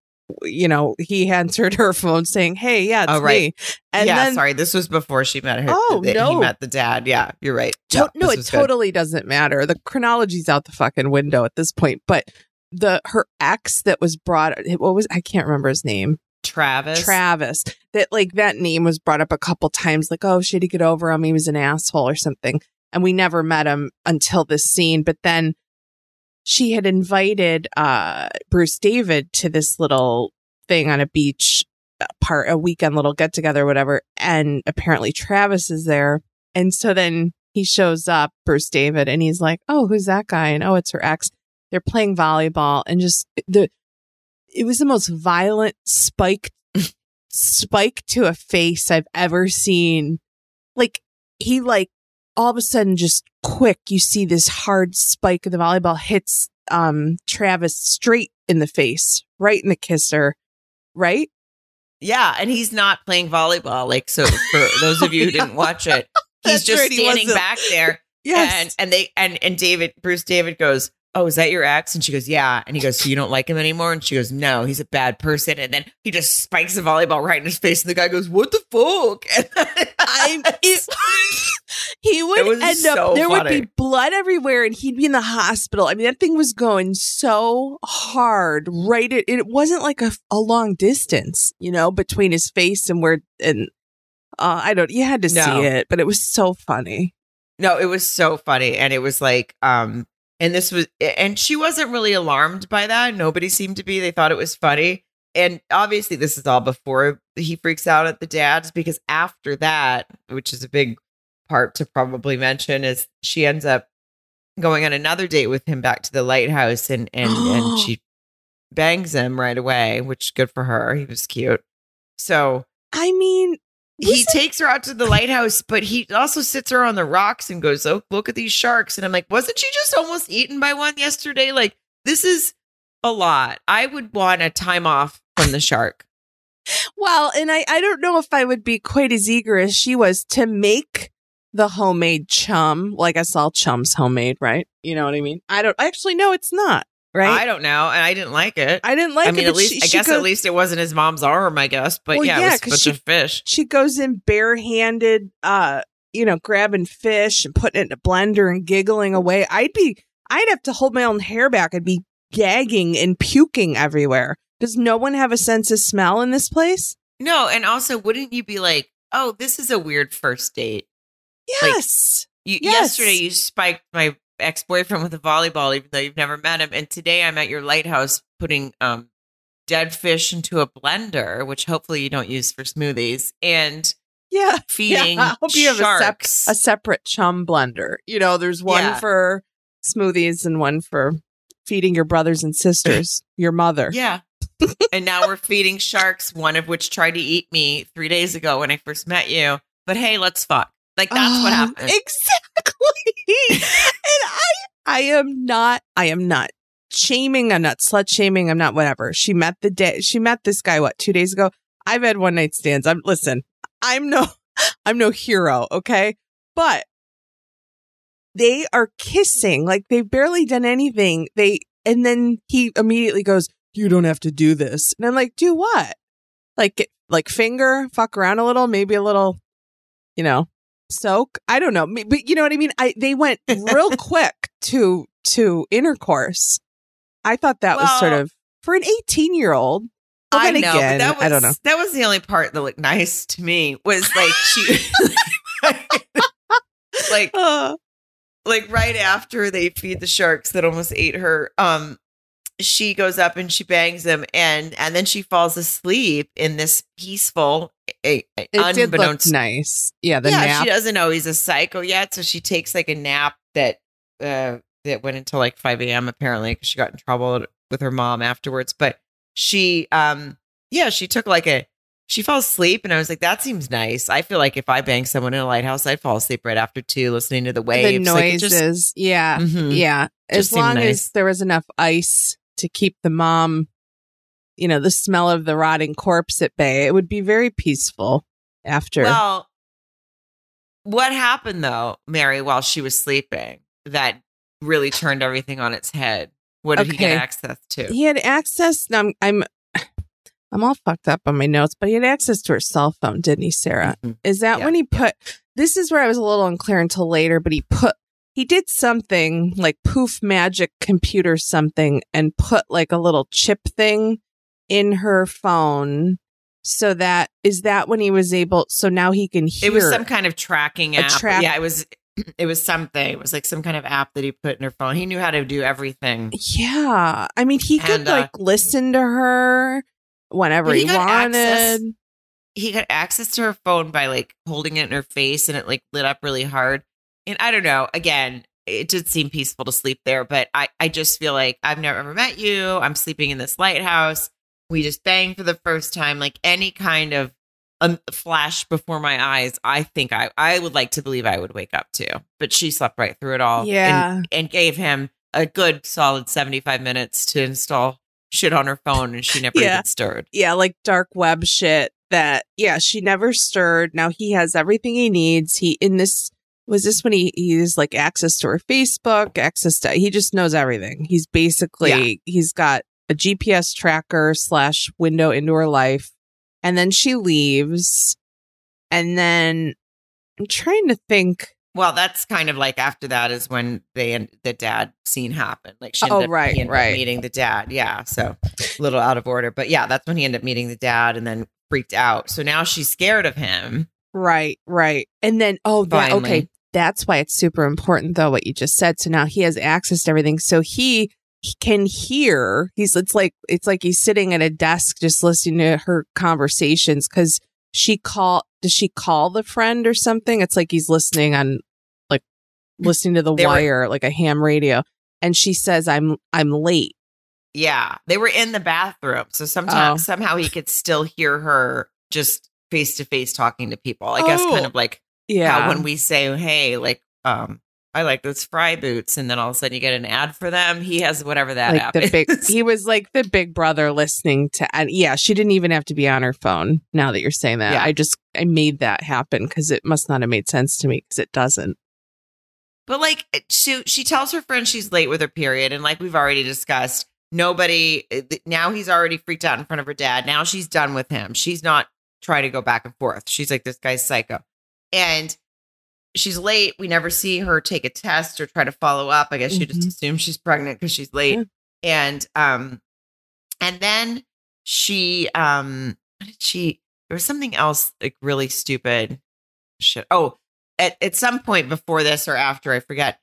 you know he answered her phone saying, "Hey, yeah, it's Oh, right. me." And yeah, then sorry. This was before she met her. Oh, the- no. He met the dad. Yeah, you're right. To- no, it was good. totally doesn't matter. The chronology's out the fucking window at this point. But the her ex that was brought, what was I can't remember his name. Travis. Travis. That like that name was brought up a couple times. Like, oh, she had to get over him. He was an asshole or something. And we never met him until this scene. But then she had invited uh Bruce David to this little thing on a beach uh, part a weekend little get together whatever and apparently Travis is there. And so then he shows up Bruce David and he's like oh who's that guy? And oh it's her ex. They're playing volleyball and just the it was the most violent spike spike to a face I've ever seen. Like he like all of a sudden just quick you see this hard spike of the volleyball hits um Travis straight in the face right in the kisser right Yeah, and he's not playing volleyball. Like so, for those of you who didn't watch it, he's just right, standing back there. yes And and they and and David Bruce David goes, "Oh, is that your ex?" And she goes, "Yeah." And he goes, "So you don't like him anymore?" And she goes, "No, he's a bad person." And then he just spikes a volleyball right in his face, and the guy goes, "What the fuck?" I'm it, he would end up so there would be blood everywhere and he'd be in the hospital. I mean that thing was going so hard right it, it wasn't like a, a long distance, you know, between his face and where and uh, I don't you had to No. see it, but it was so funny. No, it was so funny. And it was like, um, and this was, and she wasn't really alarmed by that. Nobody seemed to be. They thought it was funny. And obviously, this is all before he freaks out at the dads because after that, which is a big part to probably mention, is she ends up going on another date with him back to the lighthouse and and and she bangs him right away, which good for her. He was cute. So I mean he takes her out to the lighthouse, but he also sits her on the rocks and goes, "Oh, look at these sharks." And I'm like, "Wasn't she just almost eaten by one yesterday? Like, this is a lot. I would want a time off from the shark." Well, and I, I don't know if I would be quite as eager as she was to make the homemade chum. Like I saw chum's homemade, right? You know what I mean? I don't actually no, it's not, right? I don't know, and I didn't like it. I didn't like I mean, it. at least she, I she guess goes, at least it wasn't his mom's arm. I guess, but Well, yeah, yeah, it was a 'cause bunch she- of fish. she goes in barehanded, uh, you know, grabbing fish and putting it in a blender and giggling away. I'd be, I'd have to hold my own hair back. I'd be gagging and puking everywhere. Does no one have a sense of smell in this place? No, and also, wouldn't you be like, oh, this is a weird first date? Yes. You, Yes. Yesterday, you spiked my ex boyfriend with a volleyball, even though you've never met him. And today, I'm at your lighthouse putting um, dead fish into a blender, which hopefully you don't use for smoothies, and yeah. feeding I hope you have a, sep- a separate chum blender. You know, there's one Yeah. for smoothies and one for feeding your brothers and sisters, your mother. yeah. and now we're feeding sharks, one of which tried to eat me three days ago when I first met you. But hey, let's fuck. Like that's what happened. Exactly. I am not I am not shaming, I'm not slut shaming, I'm not whatever. She met the day she met this guy what, 2 days ago. I've had one night stands. I'm listen, I'm no I'm no hero, okay? But they are kissing like they've barely done anything. They and then he immediately goes, "You don't have to do this." And I'm like, "Do what?" Like like finger, fuck around a little, maybe a little, you know, soak. I don't know, but you know what I mean. I they went real quick to to intercourse. I thought that was sort of for an 18 year old. Well, I know, again, that was I don't know. that was the only part that looked nice to me. Was like she, like Uh, like right after they feed the sharks that almost ate her. Um, she goes up and she bangs him, and and then she falls asleep in this peaceful, a, a- it did look unbeknownst nice. Yeah, the yeah, nap. she doesn't know he's a psycho yet, so she takes like a nap that uh that went until like five a.m. apparently because she got in trouble with her mom afterwards. But she, um, yeah, she took like a she fell asleep, and I was like, that seems nice. I feel like if I bang someone in a lighthouse, I'd fall asleep right after too, listening to the the waves, Like, just- noises. yeah, Mhm. yeah. As long nice. as there was enough ice to keep the mom, you know, the smell of the rotting corpse at bay, it would be very peaceful after. Well, what happened though, Mary, while she was sleeping, that really turned everything on its head? What did he get access to? he had access. Now I'm, I'm, I'm all fucked up on my notes, but he had access to her cell phone, didn't he, Sarah? Mhm. Is that Yeah, when he put? This is where I was a little unclear until later, but he put. He did something like poof magic computer something and put like a little chip thing in her phone so that is that when he was able so now he can hear It was some kind of tracking app. track- yeah, it was. It was something. It was like some kind of app that he put in her phone. He knew how to do everything. yeah i mean he could And, uh, like listen to her whenever he, he wanted access- He got access to her phone by like holding it in her face, and it like lit up really hard. And I don't know. Again, it did seem peaceful to sleep there, but I I just feel like I've never ever met you. I'm sleeping in this lighthouse. We just banged for the first time. Like any kind of um, flash before my eyes, I think I I would like to believe I would wake up to. But she slept right through it all. Yeah. and, and gave him a good solid 75 minutes to install shit on her phone, and she never Yeah. even stirred. yeah like dark web shit that yeah she never stirred now he has everything he needs he in this was this when he he has like access to her facebook access to he just knows everything he's basically he's got a gps tracker slash window into her life and then she leaves and then i'm trying to think Well, that's kind of like after that is when they the dad scene happened. Like she Oh, ended up, right, up right. meeting the dad. Yeah, so a little out of order, but yeah, that's when he ended up meeting the dad and then freaked out. So now she's scared of him. Right, right. And then, oh, that, okay. That's why it's super important, though, what you just said. So now he has access to everything. So he, he can hear. He's, it's like, it's like he's sitting at a desk just listening to her conversations because she call, does she call the friend or something? It's like he's listening on, like, listening to the They were- wire, like a ham radio. And she says, I'm, I'm late. Yeah, they were in the bathroom, so sometimes Oh. somehow he could still hear her just face to face talking to people. I guess Oh. kind of like Yeah. when we say, "Hey, like, um, I like those Frye boots," and then all of a sudden you get an ad for them. He has whatever that like app the is. big he was like the big brother listening to and yeah she didn't even have to be on her phone now that you're saying that Yeah. i just i made that happen because it must not have made sense to me because it doesn't But like eh, she she tells her friend she's late with her period, and like we've already discussed, nobody eh, now he's already freaked out in front of her dad. Now she's done with him. She's not trying to go back and forth. She's like, this guy's psycho. And she's late. We never see her take a test or try to follow up. I guess she just assumes she's pregnant because she's late. Yeah. And um, and then she um, what did she? There was something else like really stupid. Shit. Oh, at at some point before this or after, I forget.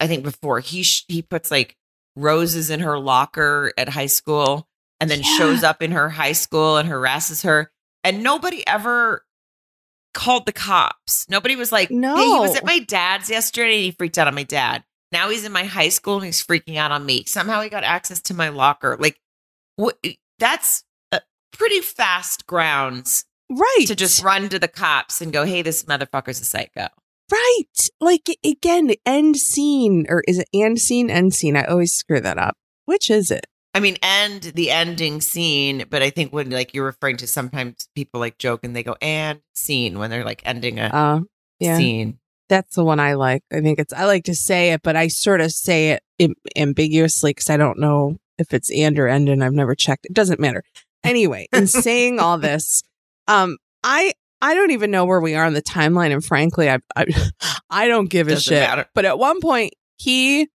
I think before he sh- he puts like roses in her locker at high school, and then Yeah. shows up in her high school and harasses her, and nobody ever called the cops. Nobody was like, No. Hey, he was at my dad's yesterday and he freaked out on my dad. Now he's in my high school and he's freaking out on me. Somehow he got access to my locker. Like, what? That's uh, pretty fast grounds right. to just run to the cops and go, "Hey, this motherfucker's a psycho." right. Like again, end scene or is it end scene? End scene. I always screw that up. Which is it? I mean, end the ending scene, but I think when like you're referring to sometimes people like joke and they go and scene when they're like ending a Uh, yeah. scene. That's the one I like. I think it's, I like to say it, but I sort of say it Im- ambiguously because I don't know if it's and or end and I've never checked. It doesn't matter. Anyway, in saying all this, um, I, I don't even know where we are in the timeline. And frankly, I, I, I don't give a Doesn't shit. matter. But at one point, he,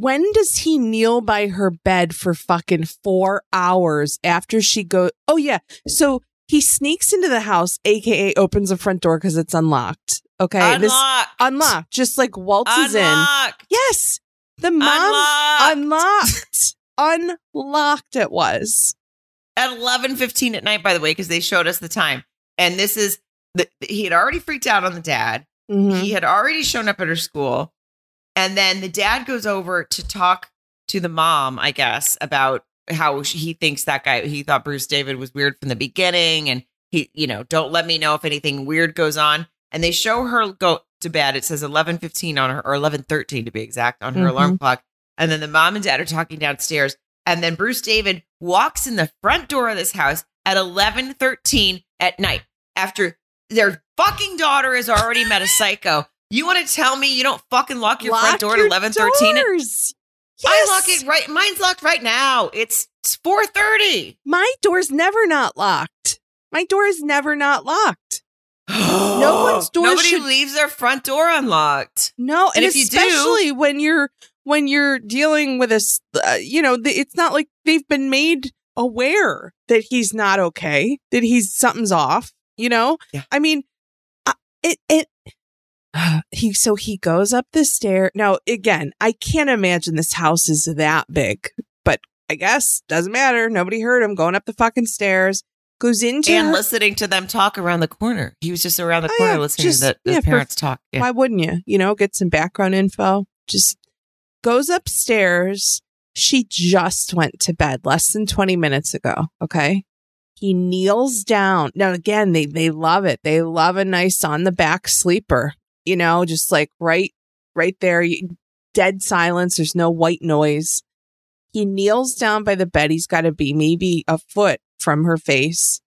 when does he kneel by her bed for fucking four hours after she go? Oh yeah. So he sneaks into the house, aka opens the front door because it's unlocked. Okay. This- Unlocked. unlocked, just like waltzes in. Unlocked. Yes. The mom Unlocked. unlocked. unlocked it was. at 11:15 at night by the way because they showed us the time. And this is the, he had already freaked out on the dad. Mhm. He had already shown up at her school. And then the dad goes over to talk to the mom, I guess, about how he thinks that guy, he thought Bruce David was weird from the beginning. And he, you know, don't let me know if anything weird goes on. And they show her go to bed. It says 11:15 on her, or 11:13 to be exact, on her Mhm. alarm clock. And then the mom and dad are talking downstairs. And then Bruce David walks in the front door of this house at 11:13 at night after their fucking daughter has already met a psycho. You want to tell me you don't fucking lock your front door your at 11:13? doors. I lock it right. Mine's locked right now. It's, it's 4:30. My door's never not locked. My door is never not locked. No one's door Nobody should- leaves their front door unlocked. No, and, And if you do- especially when you're when you're dealing with a, uh, you know, the, it's not like they've been made aware that he's not okay, that he's something's off. You know, Yeah. I mean, it it. He so he goes up the stair. Now again, I can't imagine this house is that big, but I guess doesn't matter. Nobody heard him going up the fucking stairs. Goes into and her- listening to them talk around the corner. He was just around the Oh, corner yeah, listening just- to the, the yeah, for- parents talk. Yeah. Why wouldn't you? You know, get some background info. Just goes upstairs. She just went to bed less than 20 minutes ago. Okay. He kneels down. Now, again, they, they love it. They love a nice on the back sleeper, you know, just like right, right there, you- dead silence. There's no white noise. He kneels down by the bed. He's got to be maybe a foot from her face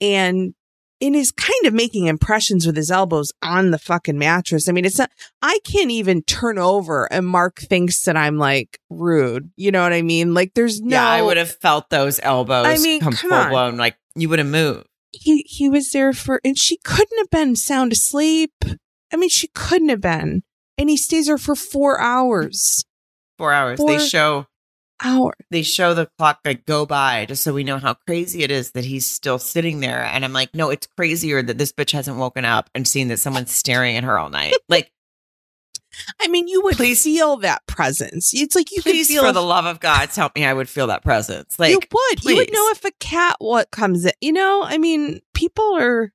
and and is kind of making impressions with his elbows on the fucking mattress. I mean, it's not, I can't even turn over and Mark thinks that I'm like rude. You know what I mean? Like there's no, yeah, I would have felt those elbows I mean, come come full on. blown. Like you would have moved. he, he was there for, and she couldn't have been sound asleep. I mean, she couldn't have been. And he stays there for four hours. Four hours. Four- They show Hour. they show the clock like go by just so we know how crazy it is that he's still sitting there. And I'm like, no, it's crazier that this bitch hasn't woken up and seen that someone's staring at her all night. Like, I mean, you would Please- feel that presence. It's like you could please, feel for the love of God, help me. I would feel that presence. Like, you would. You would know if a cat what comes in. You know, I mean, people are.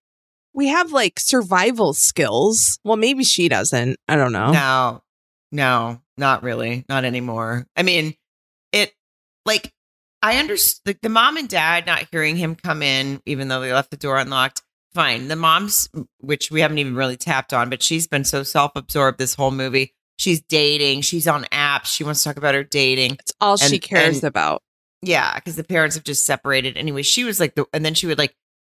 We have like survival skills. Well, maybe she doesn't. I don't know. No, no, not really. Not anymore. I mean, it like I understand like the mom and dad not hearing him come in, even though they left the door unlocked. Fine. The mom's, which we haven't even really tapped on, but she's been so self absorbed this whole movie. She's dating. She's on apps. She wants to talk about her dating. It's all she cares and- about. Yeah, because the parents have just separated. Anyway, she was like the, and then she would like,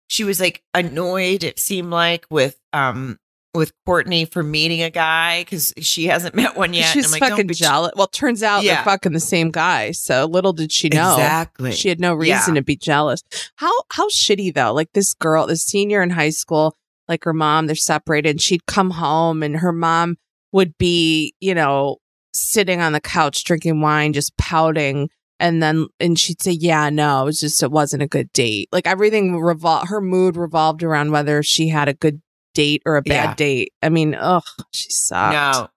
she was like annoyed. It seemed like with um with Courtney for meeting a guy because she hasn't met one yet. She's like, don't fucking jealous. Well, turns out Yeah. they're fucking the same guy. So little did she know. Exactly. She had no reason Yeah. to be jealous. How how shitty though? Like this girl, this senior in high school, like her mom. They're separated. She'd come home and her mom would be, you know, sitting on the couch drinking wine, just pouting. And then, and she'd say, yeah, no, it was just, it wasn't a good date. Like everything revol her mood revolved around whether she had a good date or a bad Yeah. date. I mean, ugh, she sucked. No,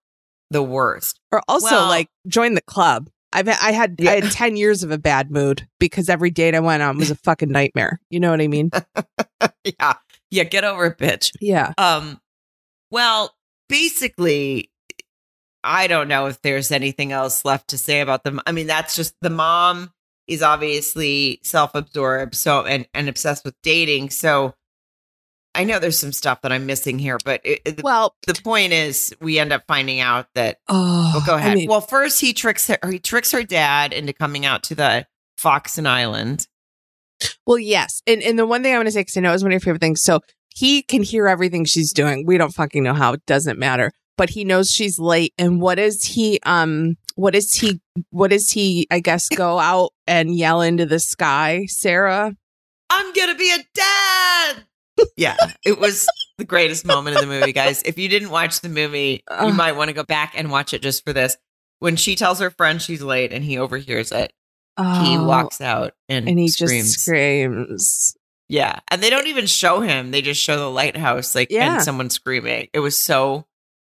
the worst. Or also Well- like join the club. I've I had Yeah. I had 10 years of a bad mood because every date I went on was a fucking nightmare. You know what I mean? yeah. Yeah. Get over it, bitch. Yeah. Um, well, basically, I don't know if there's anything else left to say about them. I mean, that's just the mom is obviously self-absorbed, so and and obsessed with dating. So I know there's some stuff that I'm missing here, but it, it- Well, the point is, we end up finding out that. oh, Well, go I ahead. mean, well, first he tricks her. He tricks her dad into coming out to the fox and Island. Well, yes. And and the one thing I want to say, because I know it's one of your favorite things. So he can hear everything she's doing. We don't fucking know how. It doesn't matter. But he knows she's late. And what is he? Um, what is he? What is he? I guess go out and yell into the sky, Sarah. I'm gonna be a dad. yeah, it was the greatest moment of the movie, guys. If you didn't watch the movie, you might want to go back and watch it just for this. When she tells her friend she's late and he overhears it, he Oh, walks out and, and he screams. just screams. yeah, and they don't even show him; they just show the lighthouse, like Yeah. and someone screaming. It was so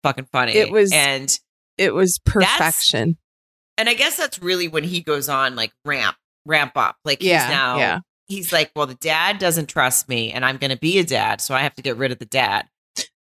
fucking funny. It was- and It was perfection. and I guess that's really when he goes on like ramp ramp up. Like Yeah, he's now yeah. he's like, well, the dad doesn't trust me, and I'm going to be a dad, so I have to get rid of the dad.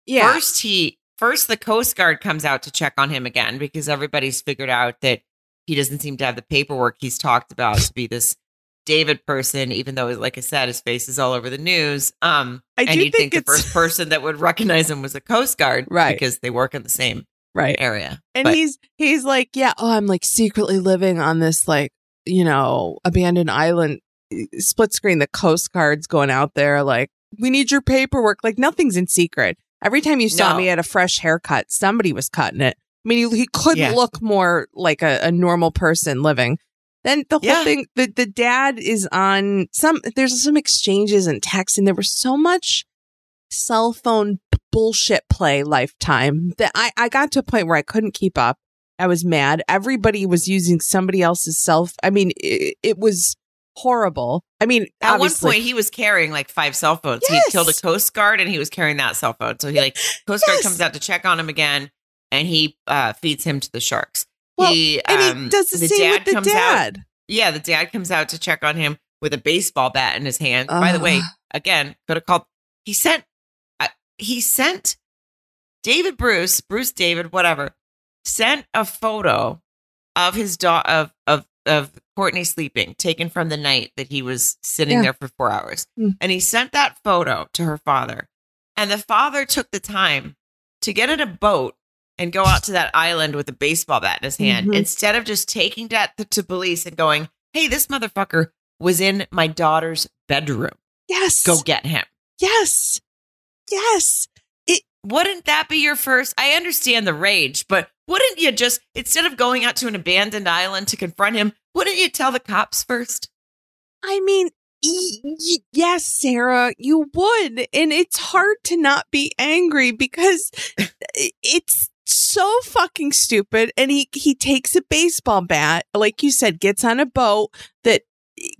Yeah. First, he first the Coast Guard comes out to check on him again because everybody's figured out that he doesn't seem to have the paperwork he's talked about to be this David person, even though, like I said, his face is all over the news. Um, I and do you'd think, think the first person that would recognize him was a Coast Guard, Right. Because they work in the same right. area. And But- he's he's like, yeah, oh, I'm like secretly living on this like, you know, abandoned island split screen the coast guard's going out there like, we need your paperwork. Like nothing's in secret. Every time you saw No. me at a fresh haircut, somebody was cutting it. I mean, he, he couldn't Yeah. look more like a, a normal person living. Then the whole Yeah. thing, the, the dad is on some, there's some exchanges and text, and there was so much cell phone bullshit play lifetime that I, I got to a point where I couldn't keep up. I was mad. Everybody was using somebody else's self. I mean, it, it was horrible. I mean, At one point, he was carrying like five cell phones. Yes. He killed a Coast Guard and he was carrying that cell phone. So he like Coast Guard Yes. comes out to check on him again, and he uh, feeds him to the sharks. Well, he and um, he does the, same with the comes out. dad. Yeah, the dad comes out to check on him with a baseball bat in his hand. By the way, again, could have called. He sent. Uh, he sent David Bruce, Bruce David, whatever, sent a photo of his daughter of of of Courtney sleeping, taken from the night that he was sitting Yeah. there for four hours, Mm. and he sent that photo to her father, and the father took the time to get in a boat and go out to that island with a baseball bat in his hand Mhm. instead of just taking that to, police and going, "Hey, this motherfucker was in my daughter's bedroom. Yes. Go get him." Yes. Yes. Wouldn't that be your first? I understand the rage, but wouldn't you just instead of going out to an abandoned island to confront him, wouldn't you tell the cops first? I mean, y- y- yes, Sarah, you would. And it's hard to not be angry because it's so fucking stupid. And he, he takes a baseball bat, like you said, gets on a boat that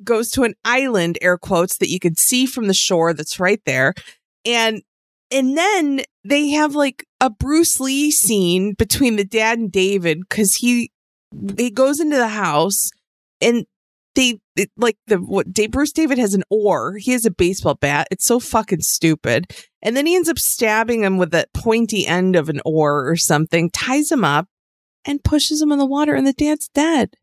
goes to an island, air quotes, that you could see from the shore that's right there. And, and then they have like a Bruce Lee scene between the dad and David because he, he goes into the house and they it, like the what Dave, Bruce David has an oar. He has a baseball bat. It's so fucking stupid. And then he ends up stabbing him with that pointy end of an oar or something, ties him up, and pushes him in the water. And the dad's dead.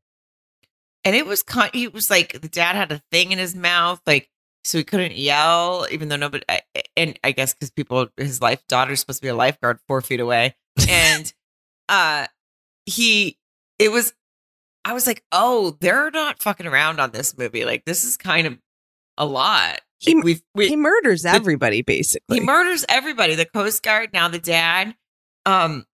And it was con- he was like the dad had a thing in his mouth, like so he couldn't yell, even though nobody. I- And I guess because people, his life daughter's supposed to be a lifeguard four feet away, and uh, he it was. I was like, oh, they're not fucking around on this movie. Like this is kind of a lot. He we've we, he murders everybody basically. he murders everybody the coast guard now the dad um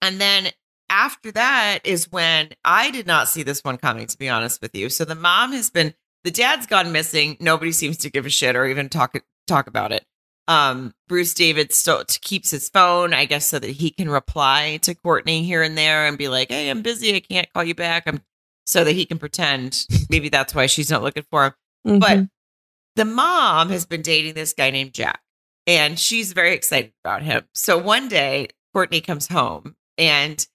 and then after that is when i did not see this one coming to be honest with you so the mom has been the dad's gone missing nobody seems to give a shit or even talk talk about it um, Bruce David still keeps his phone, I guess, so that he can reply to Courtney here and there and be like, "Hey, I'm busy. I can't call you back." I'm so that he can pretend maybe that's why she's not looking for him. Mhm. But the mom has been dating this guy named Jack, and she's very excited about him. So one day, Courtney comes home and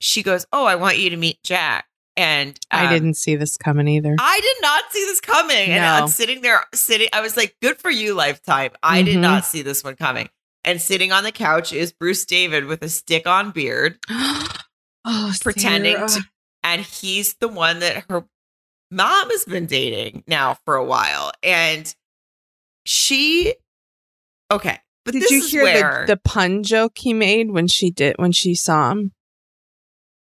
she goes, "Oh, I want you to meet Jack." And I um, didn't see this coming either. I did not see this coming. And I'm sitting there, sitting, I was like, good for you, Lifetime. I did Mhm. not see this one coming. And sitting on the couch is Bruce David with a stick on beard, oh, pretending to, and he's the one that her mom has been dating now for a while. And she, okay. But Did you hear where, the, the pun joke he made when she did when she saw him?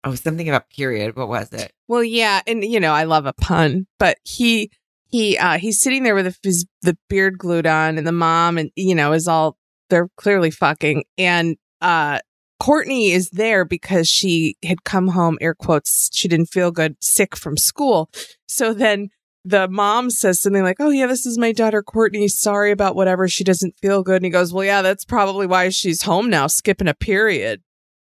oh, something about period. What was it? Well, yeah, and you know I love a pun, but he he uh he's sitting there with his the beard glued on, and the mom and you know is all they're clearly fucking, and uh Courtney is there because she had come home air quotes she didn't feel good sick from school, so then. The mom says something like, "Oh yeah, this is my daughter Courtney. Sorry about whatever. She doesn't feel good." And he goes, "Well, yeah, that's probably why she's home now, skipping a period."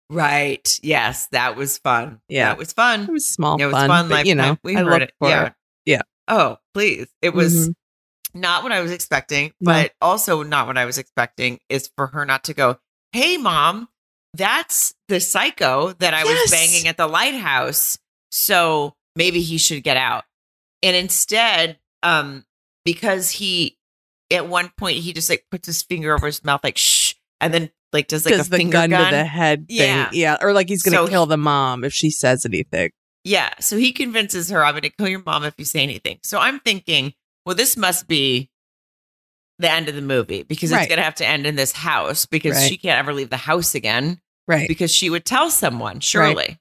Right. Yes. That was fun. Yeah. That was fun. It was small It was fun, fun. but, you know, we I heard it. for yeah. it. Yeah. Oh, please. It was Mhm. not what I was expecting, No. but also not what I was expecting is for her not to go, Hey, mom, that's the psycho that I Yes. was banging at the lighthouse. So maybe he should get out. And instead, um, because he, at one point, he just like puts his finger over his mouth, like, shh, and then like does like does a the finger gun, gun. to the head thing. Yeah. Yeah. Or like he's going to So kill the mom if she says anything. Yeah. So he convinces her, I'm going to kill your mom if you say anything. So I'm thinking, well, this must be the end of the movie because it's going to have to end in this house because Right. she can't ever leave the house again Right. because she would tell someone, surely.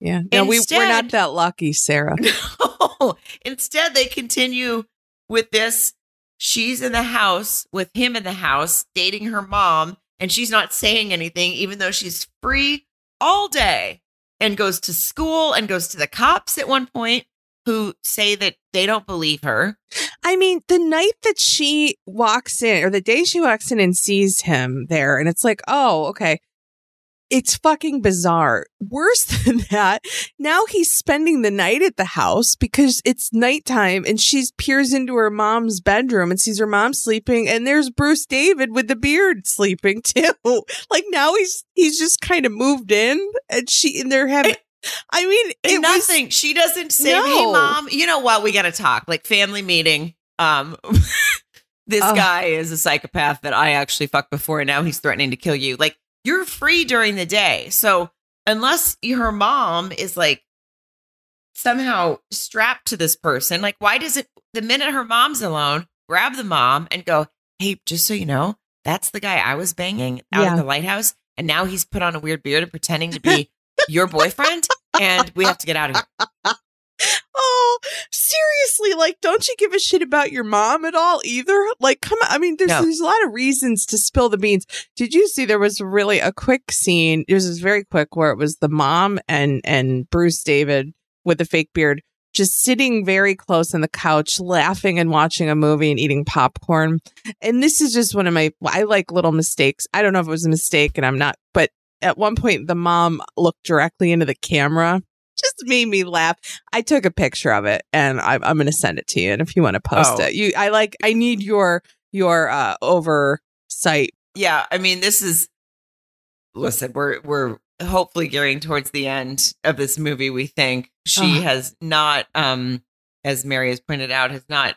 Yeah. No, we, we're not that lucky, Sarah. No. Oh, instead, they continue with this. She's in the house with him in the house, dating her mom, and she's not saying anything, even though she's free all day and goes to school and goes to the cops at one point who say that they don't believe her. I mean, the night that she walks in, or the day she walks in and sees him there, and it's like, oh, okay. It's fucking bizarre. Worse than that, now he's spending the night at the house because it's nighttime and she peers into her mom's bedroom and sees her mom sleeping and there's Bruce David with the beard sleeping too. Like now he's he's just kind of moved in and she and they're having I mean, it And was nothing. she doesn't say, No. "Hey, mom, you know what? We got to talk." Like family meeting. Um, this Ugh. guy is a psychopath that I actually fucked before, and now he's threatening to kill you. Like you're free during the day, so unless her mom is like somehow strapped to this person, like why does it? The minute her mom's alone, grab the mom and go, "Hey, just so you know, that's the guy I was banging out Yeah. at the lighthouse, and now he's put on a weird beard and pretending to be." Your boyfriend, and we have to get out of here. Oh, seriously, like don't you give a shit about your mom at all either? Like come on, I mean there's No. there's a lot of reasons to spill the beans. Did you see there was really a quick scene. It was very quick where it was the mom and and Bruce David with the fake beard just sitting very close on the couch laughing and watching a movie and eating popcorn. And this is just one of my I like little mistakes. I don't know if it was a mistake and I'm not but at one point the mom looked directly into the camera just made me laugh I took a picture of it and I'm, I'm going to send it to you. And if you want to post Oh. it, you, I like, I need your, your, uh, oversight. yeah i mean this is listen we're we're hopefully gearing towards the end of this movie we think she Ugh. has not um as mary has pointed out has not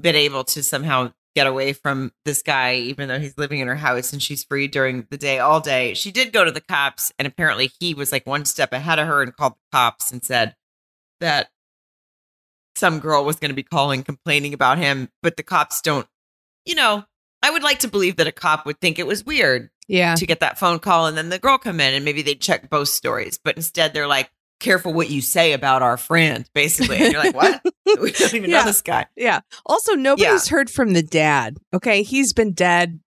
been able to somehow get away from this guy even though he's living in her house and she's free during the day all day she did go to the cops and apparently he was like one step ahead of her and called the cops and said that some girl was going to be calling complaining about him but the cops don't you know I would like to believe that a cop would think it was weird Yeah. to get that phone call and then the girl come in and maybe they check both stories, but instead they're like, careful what you say about our friend, basically. And you're like, what? we don't even Yeah. know this guy. Yeah. Also, nobody's heard from the dad. Okay. He's been dead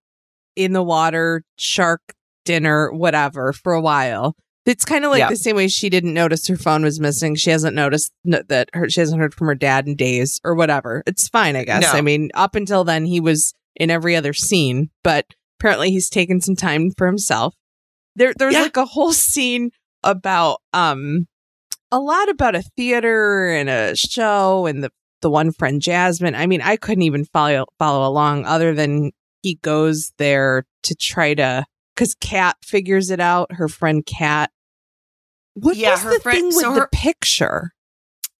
in the water, shark dinner, whatever, for a while. It's kind of like Yeah. the same way she didn't notice her phone was missing. She hasn't noticed that her, she hasn't heard from her dad in days or whatever. It's fine, I guess. No. I mean, up until then, he was in every other scene, but apparently he's taken some time for himself. There there's Yeah. like a whole scene about um a lot about a theater and a show and the the one friend Jasmine. I mean, I couldn't even follow follow along other than he goes there to try to cuz Kat figures it out, her friend Kat. What Yeah, was her the friend- thing with so the picture?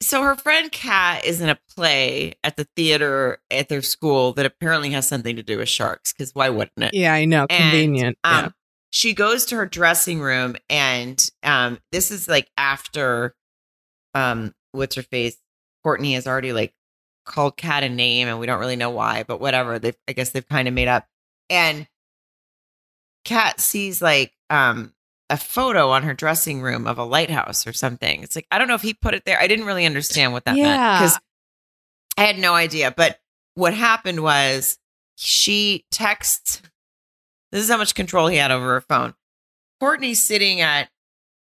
So her friend Kat is in a play at the theater at their school that apparently has something to do with sharks. Because why wouldn't it? Yeah, I know, And, convenient. Um, yeah. She goes to her dressing room, and um, this is like after, um, what's her face? Courtney has already like called Kat a name, and we don't really know why, but whatever. They, I guess they've kind of made up. And Kat sees like um a photo on her dressing room of a lighthouse or something. It's like I don't know if he put it there. I didn't really understand what that meant because I had no idea. But what happened was she texts. This is how much control he had over her phone. Courtney's sitting at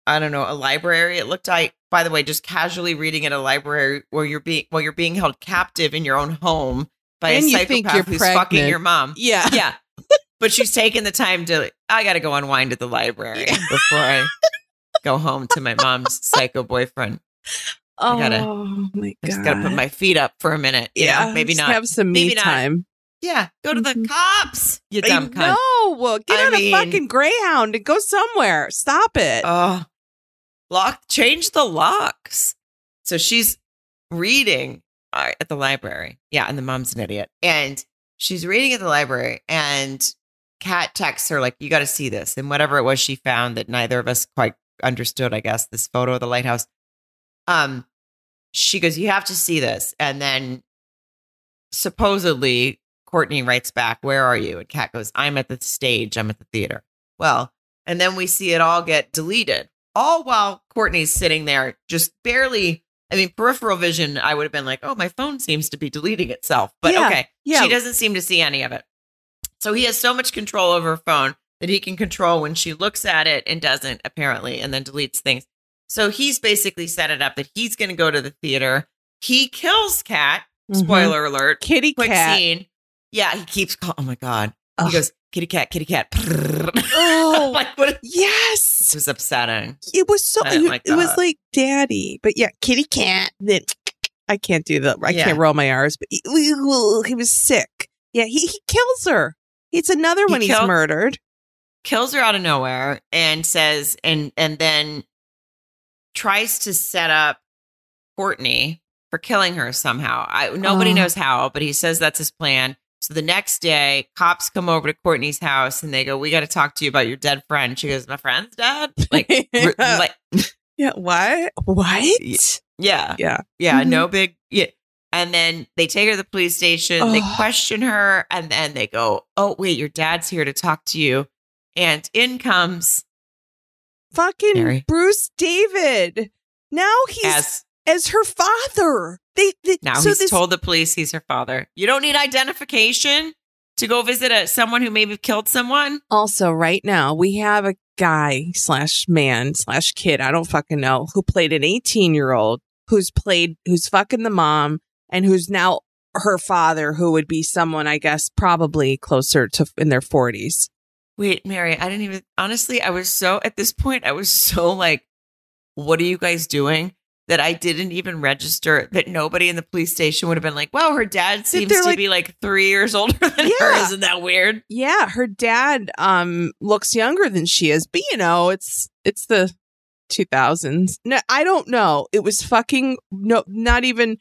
I don't know a library. It looked like, by the way, just casually reading at a library where you're being while you're being held captive in your own home by And a psychopath who's fucking your mom. Yeah. Yeah. but she's taking the time to, I got to go unwind at the library before I go home to my mom's psycho boyfriend. Oh I gotta- my I god. just got to put my feet up for a minute. yeah, know? Maybe not. have some me maybe not. time. Yeah. Go to the Mhm. cops, you dumb cunt. No, well, get I on mean- a fucking Greyhound and go somewhere. Stop it. Oh, lock, change the locks. So she's reading uh, at the library. Yeah. And the mom's an idiot. And she's reading at the library and Kat texts her, like, you got to see this. And whatever it was she found that neither of us quite understood, I guess, this photo of the lighthouse. Um, she goes, You have to see this. And then supposedly Courtney writes back, Where are you? And Kat goes, I'm at the stage, I'm at the theater. Well, and then we see it all get deleted, all while Courtney's sitting there just barely. I mean, peripheral vision, I would have been like, oh, my phone seems to be deleting itself. But Yeah, okay, yeah. she doesn't seem to see any of it. So he has so much control over her phone that he can control when she looks at it and doesn't, apparently, and then deletes things. So he's basically set it up that he's going to go to the theater. He kills Kat. Mhm. Spoiler alert. Kitty Quick cat. scene. Yeah, he keeps calling. Oh my God. Ugh. He goes, kitty cat, kitty cat. Oh. like, what? It was upsetting. It was so it, like it was like daddy. But yeah, kitty cat. Then I can't do the I Yeah. can't roll my R's, but he, he was sick. Yeah, he, he kills her. It's another He one he's murdered. kills her out of nowhere and says and and then tries to set up Courtney for killing her somehow. I nobody Oh. knows how, but he says that's his plan. So the next day, cops come over to Courtney's house and they go, "We got to talk to you about your dead friend." She goes, "My friend's dead." Like, r- like Yeah, what? What? yeah, Yeah. yeah, Mhm. no big yeah. And then they take her to the police station. They Oh. question her, and then they go, "Oh wait, your dad's here to talk to you." And in comes Fucking Mary. Bruce David. Now he's as, as her father. They, they Now so he's this, told the police he's her father. You don't need identification to go visit a someone who maybe killed someone. Also, right now we have a guy slash man slash kid I don't fucking know who played an 18 year old who's played who's fucking the mom and who's now her father who would be someone I guess probably closer to in their 40s. Wait, Mary, I didn't even honestly, I was so at this point, I was so like, what are you guys doing? That I didn't even register that nobody in the police station would have been like, wow, her dad seems to like- be like three years older than her. Isn't that weird? Yeah, her dad um looks younger than she is, but you know, it's it's the 2000s. No, I don't know. It was fucking no not even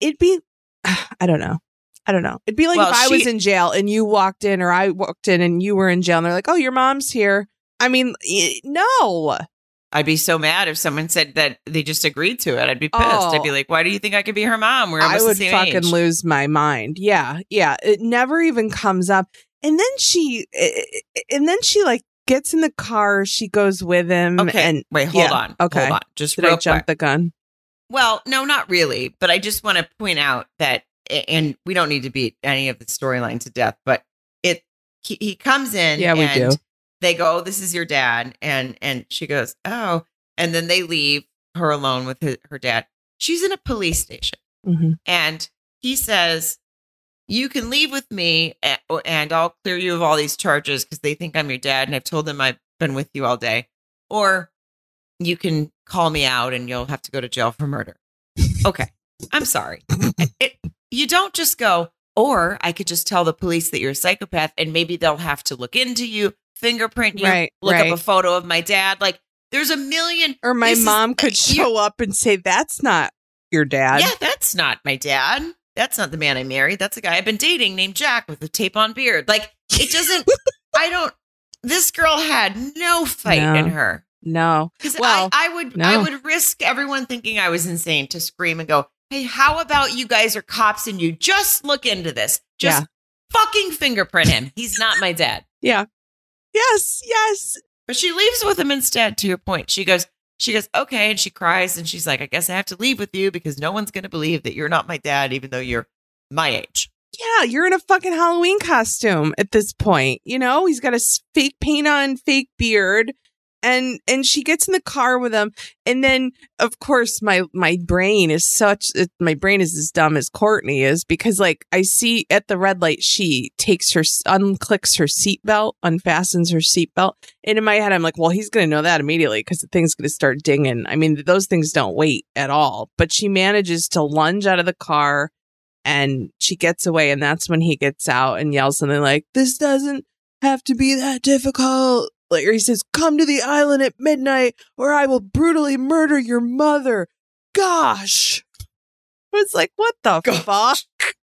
it'd be I don't know. I don't know. It'd be like Well, if I was in jail and you walked in or I walked in and you were in jail and they're like, "Oh, your mom's here." I mean, no. I'd be so mad if someone said that they just agreed to it. I'd be pissed. Oh. I'd be like, why do you think I could be her mom? We're I would the same fucking age. lose my mind. Yeah, yeah. It never even comes up. And then she, eh, and then she like gets in the car. She goes with him. Okay, And wait, hold yeah, on. okay. Hold on. Just did I jump quick. the gun? Well, no, not really. But I just want to point out that, and we don't need to beat any of the storyline to death, but it he, he comes in. Yeah, we and do. They go, "Oh, "This is your dad," and and she goes, "Oh," and then they leave her alone with his, her dad. She's in a police station, hmm and he says, you can leave with me and I'll clear you of all these charges because they think I'm your dad and I've told them I've been with you all day. Or you can call me out and you'll have to go to jail for murder. Okay. I'm sorry. It, you don't just go, or I could just tell the police that you're a psychopath and maybe they'll have to look into you, fingerprint you, Right, look right. up a photo of my dad. Like there's a million. Or my This is- mom could you- show up and say, "That's not your dad." yeah, that's not my dad. That's not the man I married. That's a guy I've been dating named Jack with a tape on beard. Like it doesn't, I don't, this girl had no fight No. in her. No. Because Well, I, I would no. I would risk everyone thinking I was insane to scream and go, Hey, how about you guys are cops and you just look into this? Just Yeah. fucking fingerprint him. He's not my dad. Yeah. Yes. Yes. But she leaves with him instead, to your point. She goes, she goes, okay, and she cries and she's like, I guess I have to leave with you because no one's gonna believe that you're not my dad, even though you're my age. Yeah, you're in a fucking Halloween costume at this point. You know, he's got a fake paint on, fake beard, and and she gets in the car with him, and then of course my my brain is such my brain is as dumb as Courtney is because like I see at the red light she takes her unclicks her seatbelt, unfastens her seatbelt, and in my head I'm like, well, he's gonna know that immediately because the thing's gonna start dinging. I mean, those things don't wait at all, but she manages to lunge out of the car and she gets away and that's when he gets out and yells something like this doesn't have to be that difficult like he says come to the island at midnight or i will brutally murder your mother gosh it's like what the Gosh. fuck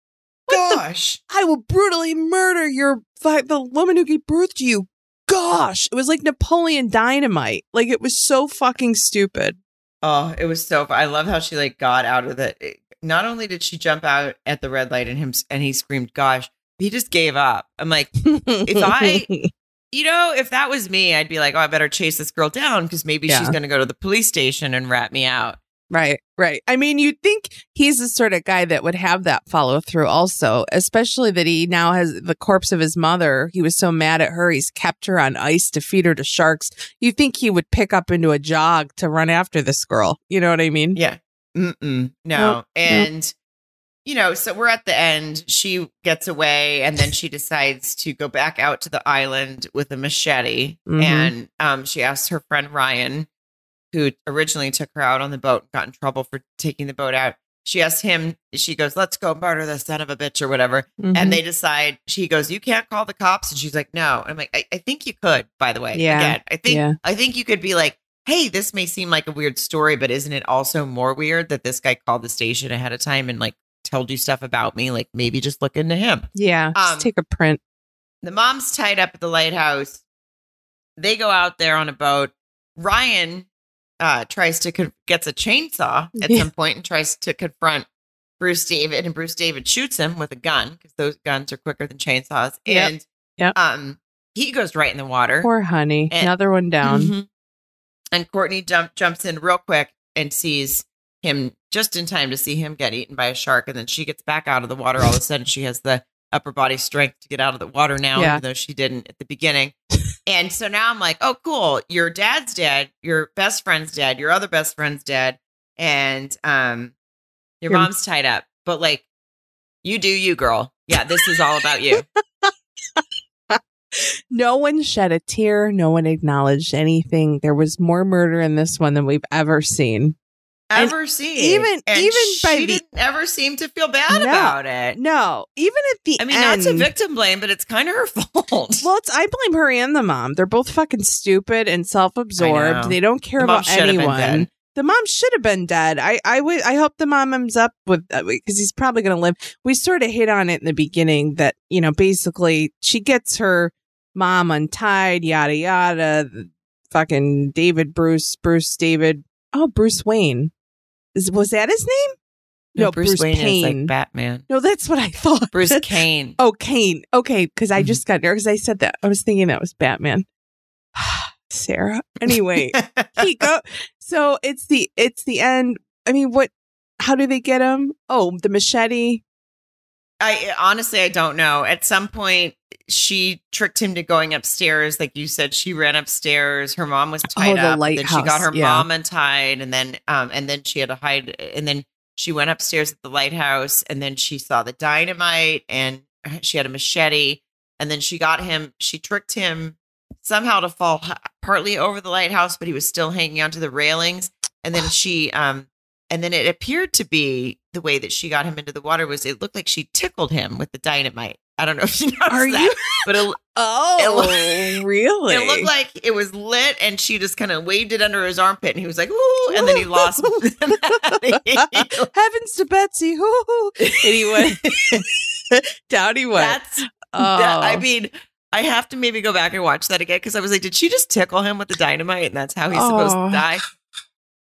What the- Gosh. i will brutally murder your the woman who gave birth to you gosh it was like napoleon dynamite like it was so fucking stupid Oh, it was so. I love how she like got out of the. Not only did she jump out at the red light and him and he screamed, "Gosh!" He just gave up. I'm like, if I- you know, if that was me, I'd be like, "Oh, I better chase this girl down because maybe she's going to go to the police station and rat me out." Right, right. I mean, you'd think he's the sort of guy that would have that follow through also, especially that he now has the corpse of his mother. He was so mad at her, he's kept her on ice to feed her to sharks. You think he would pick up into a jog to run after this girl. You know what I mean? Yeah. Mm-mm. No. Nope. And, you know, so we're at the end. She gets away and then she decides to go back out to the island with a machete. Mhm. And um, she asks her friend Ryan, who originally took her out on the boat and got in trouble for taking the boat out. She asks him, she goes, let's go murder the son of a bitch or whatever. Mhm. And they decide, she goes, you can't call the cops. And she's like, no. And I'm like, I, I think you could, by the way. Yeah. Again, I think, Yeah. I think you could be like, hey, this may seem like a weird story, but isn't it also more weird that this guy called the station ahead of time and like told you stuff about me? Like maybe just look into him. yeah, just um, take a print. The mom's tied up at the lighthouse. They go out there on a boat. Ryan uh, tries to con- gets a chainsaw at Yeah. some point and tries to confront Bruce David, and Bruce David shoots him with a gun because those guns are quicker than chainsaws. Yep. And Yep. um, he goes right in the water. Poor honey. and- Another one down. Mhm. And Courtney jump, jumps in real quick and sees him just in time to see him get eaten by a shark. And then she gets back out of the water. All of a sudden, she has the upper body strength to get out of the water now, Yeah. even though she didn't at the beginning. and so now I'm like, oh, cool. Your dad's dead. Your best friend's dead. Your other best friend's dead. And um, your Your- mom's tied up. But like, you do you, girl. Yeah, this is all about you. No one shed a tear. No one acknowledged anything. There was more murder in this one than we've ever seen. And ever seen. even- And even by she the- didn't ever seem to feel bad No. about it. No, even at the I mean, end. not to victim blame, but it's kind of her fault. Well, it's I blame her and the mom. They're both fucking stupid and self-absorbed. They don't care The about should have been anyone. The mom should have been dead. I I would I hope the mom ends up with uh, because he's probably going to live. We sort of hit on it in the beginning that you know basically she gets her mom untied, yada yada. Fucking David Bruce Bruce David. Oh, Bruce Wayne. Was that his name? No, Bruce, Bruce Wayne is like Batman. No, that's what I thought. Bruce Kane. Oh, Kane. Okay, because I Mhm. just got nervous. I said that. I was thinking that was Batman. Sarah. Anyway, he go. So it's the it's the end. I mean, what? How do they get him? Oh, the machete. I honestly, I don't know. At some point, she tricked him to going upstairs. Like you said, she ran upstairs. Her mom was tied Oh, the up. and Then she got her yeah. mom untied, and then um, and then she had to hide. And then she went upstairs at the lighthouse and then she saw the dynamite and she had a machete and then she got him she tricked him somehow to fall partly over the lighthouse but he was still hanging onto the railings and then she um and then it appeared to be the way that she got him into the water was it looked like she tickled him with the dynamite i don't know if you noticed Are that you- but it, Oh, really? it looked like it was lit and she just kind of waved it under his armpit and he was like ooh and then he lost Heavens to Betsy. He went down he went. that's oh. That- I oh. mean, I have to maybe go back and watch that again because I was like, did she just tickle him with the dynamite and that's how he's supposed Oh. to die?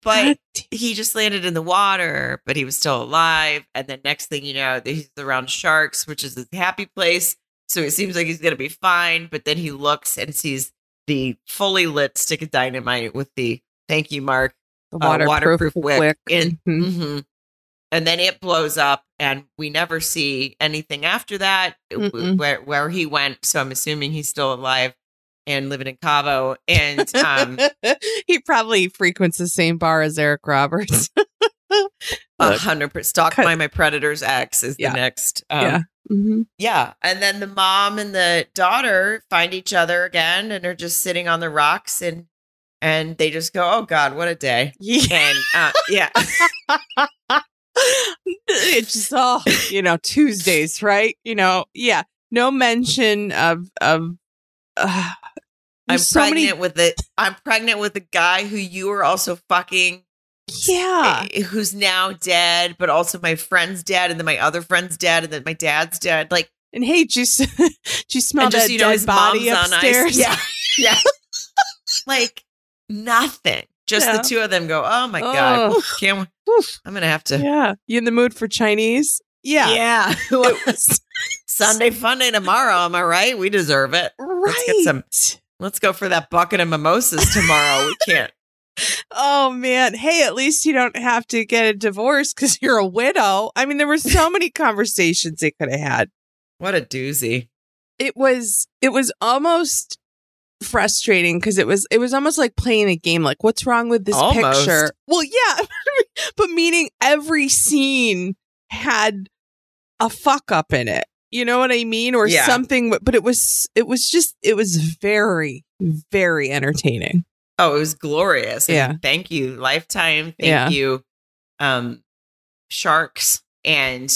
But he just landed in the water, but he was still alive. And then next thing you know, he's around sharks, which is his happy place. So it seems like he's going to be fine. But then he looks and sees the fully lit stick of dynamite with the thank you mark the uh, waterproof, waterproof wick, wick. in. Mhm. Mhm. And then it blows up, and we never see anything after that w- where where he went. So I'm assuming he's still alive and living in Cabo. And um, he probably frequents the same bar as Eric Roberts. a Look. hundred percent stalked by my predator's ex is Yeah. the next. Um, Yeah. Mhm. yeah. And then the mom and the daughter find each other again, and are just sitting on the rocks, and and they just go, "Oh God, what a day!" Yeah. And uh, yeah. it's just all you know Tuesdays, right? You know, yeah. No mention of of. Uh, I'm so pregnant many- with the I'm pregnant with the guy who you were also fucking Yeah, eh, who's now dead, but also my friend's dead, and then my other friend's dead, and then my dad's dead. Like and hey, did you, did you smell just that you know dead his body upstairs? on ice. Yeah. Yeah. like nothing. Just Yeah. the two of them go, Oh my god. Oh. Can't I'm gonna have to yeah. You in the mood for Chinese? Yeah. Yeah. Sunday fun day tomorrow, am I right? We deserve it. right. Let's get some- Let's go for that bucket of mimosas tomorrow. we can't. Oh man. Hey, at least you don't have to get a divorce because you're a widow. I mean, there were so many conversations they could have had. What a doozy. It was it was almost frustrating because it was it was almost like playing a game. Like, what's wrong with this Almost. picture? Well, yeah, but meaning every scene had a fuck up in it. You know what I mean, or Yeah. something. But it was it was just it was very very entertaining. Oh, it was glorious. And Yeah. Thank you, Lifetime. Thank Yeah. you, um, Sharks. And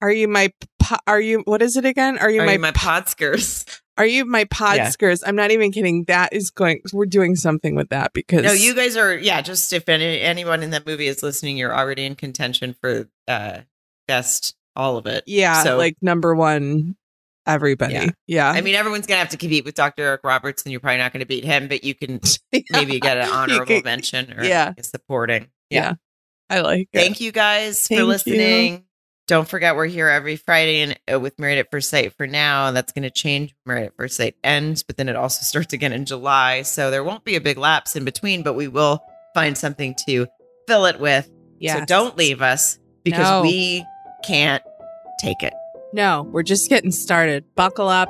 Are you my po- are you what is it again? Are you are my, you my podskers? are you my podskers? I'm not even kidding. That is going. We're doing something with that because No, you guys are. Yeah, just if any, anyone in that movie is listening, you're already in contention for uh best all of it. yeah So like number one everybody. Yeah. Yeah, I mean, everyone's gonna have to compete with Dr. Eric Roberts, and you're probably not going to beat him, but you can maybe get an honorable could- mention or yeah. a supporting. Yeah. I like it. Thank you guys Thank for you. listening. Don't forget, we're here every Friday and uh, with Married at First Sight for now. And That's going to change. when Married at First Sight ends, but then it also starts again in July. So there won't be a big lapse in between, but we will find something to fill it with. Yeah so don't leave us because No. we can't take it. No, we're just getting started. Buckle up.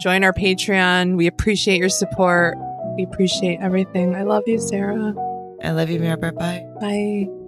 Join our Patreon. We appreciate your support. We appreciate everything. I love you, Sarah. I love you, Mary. Bye. Bye.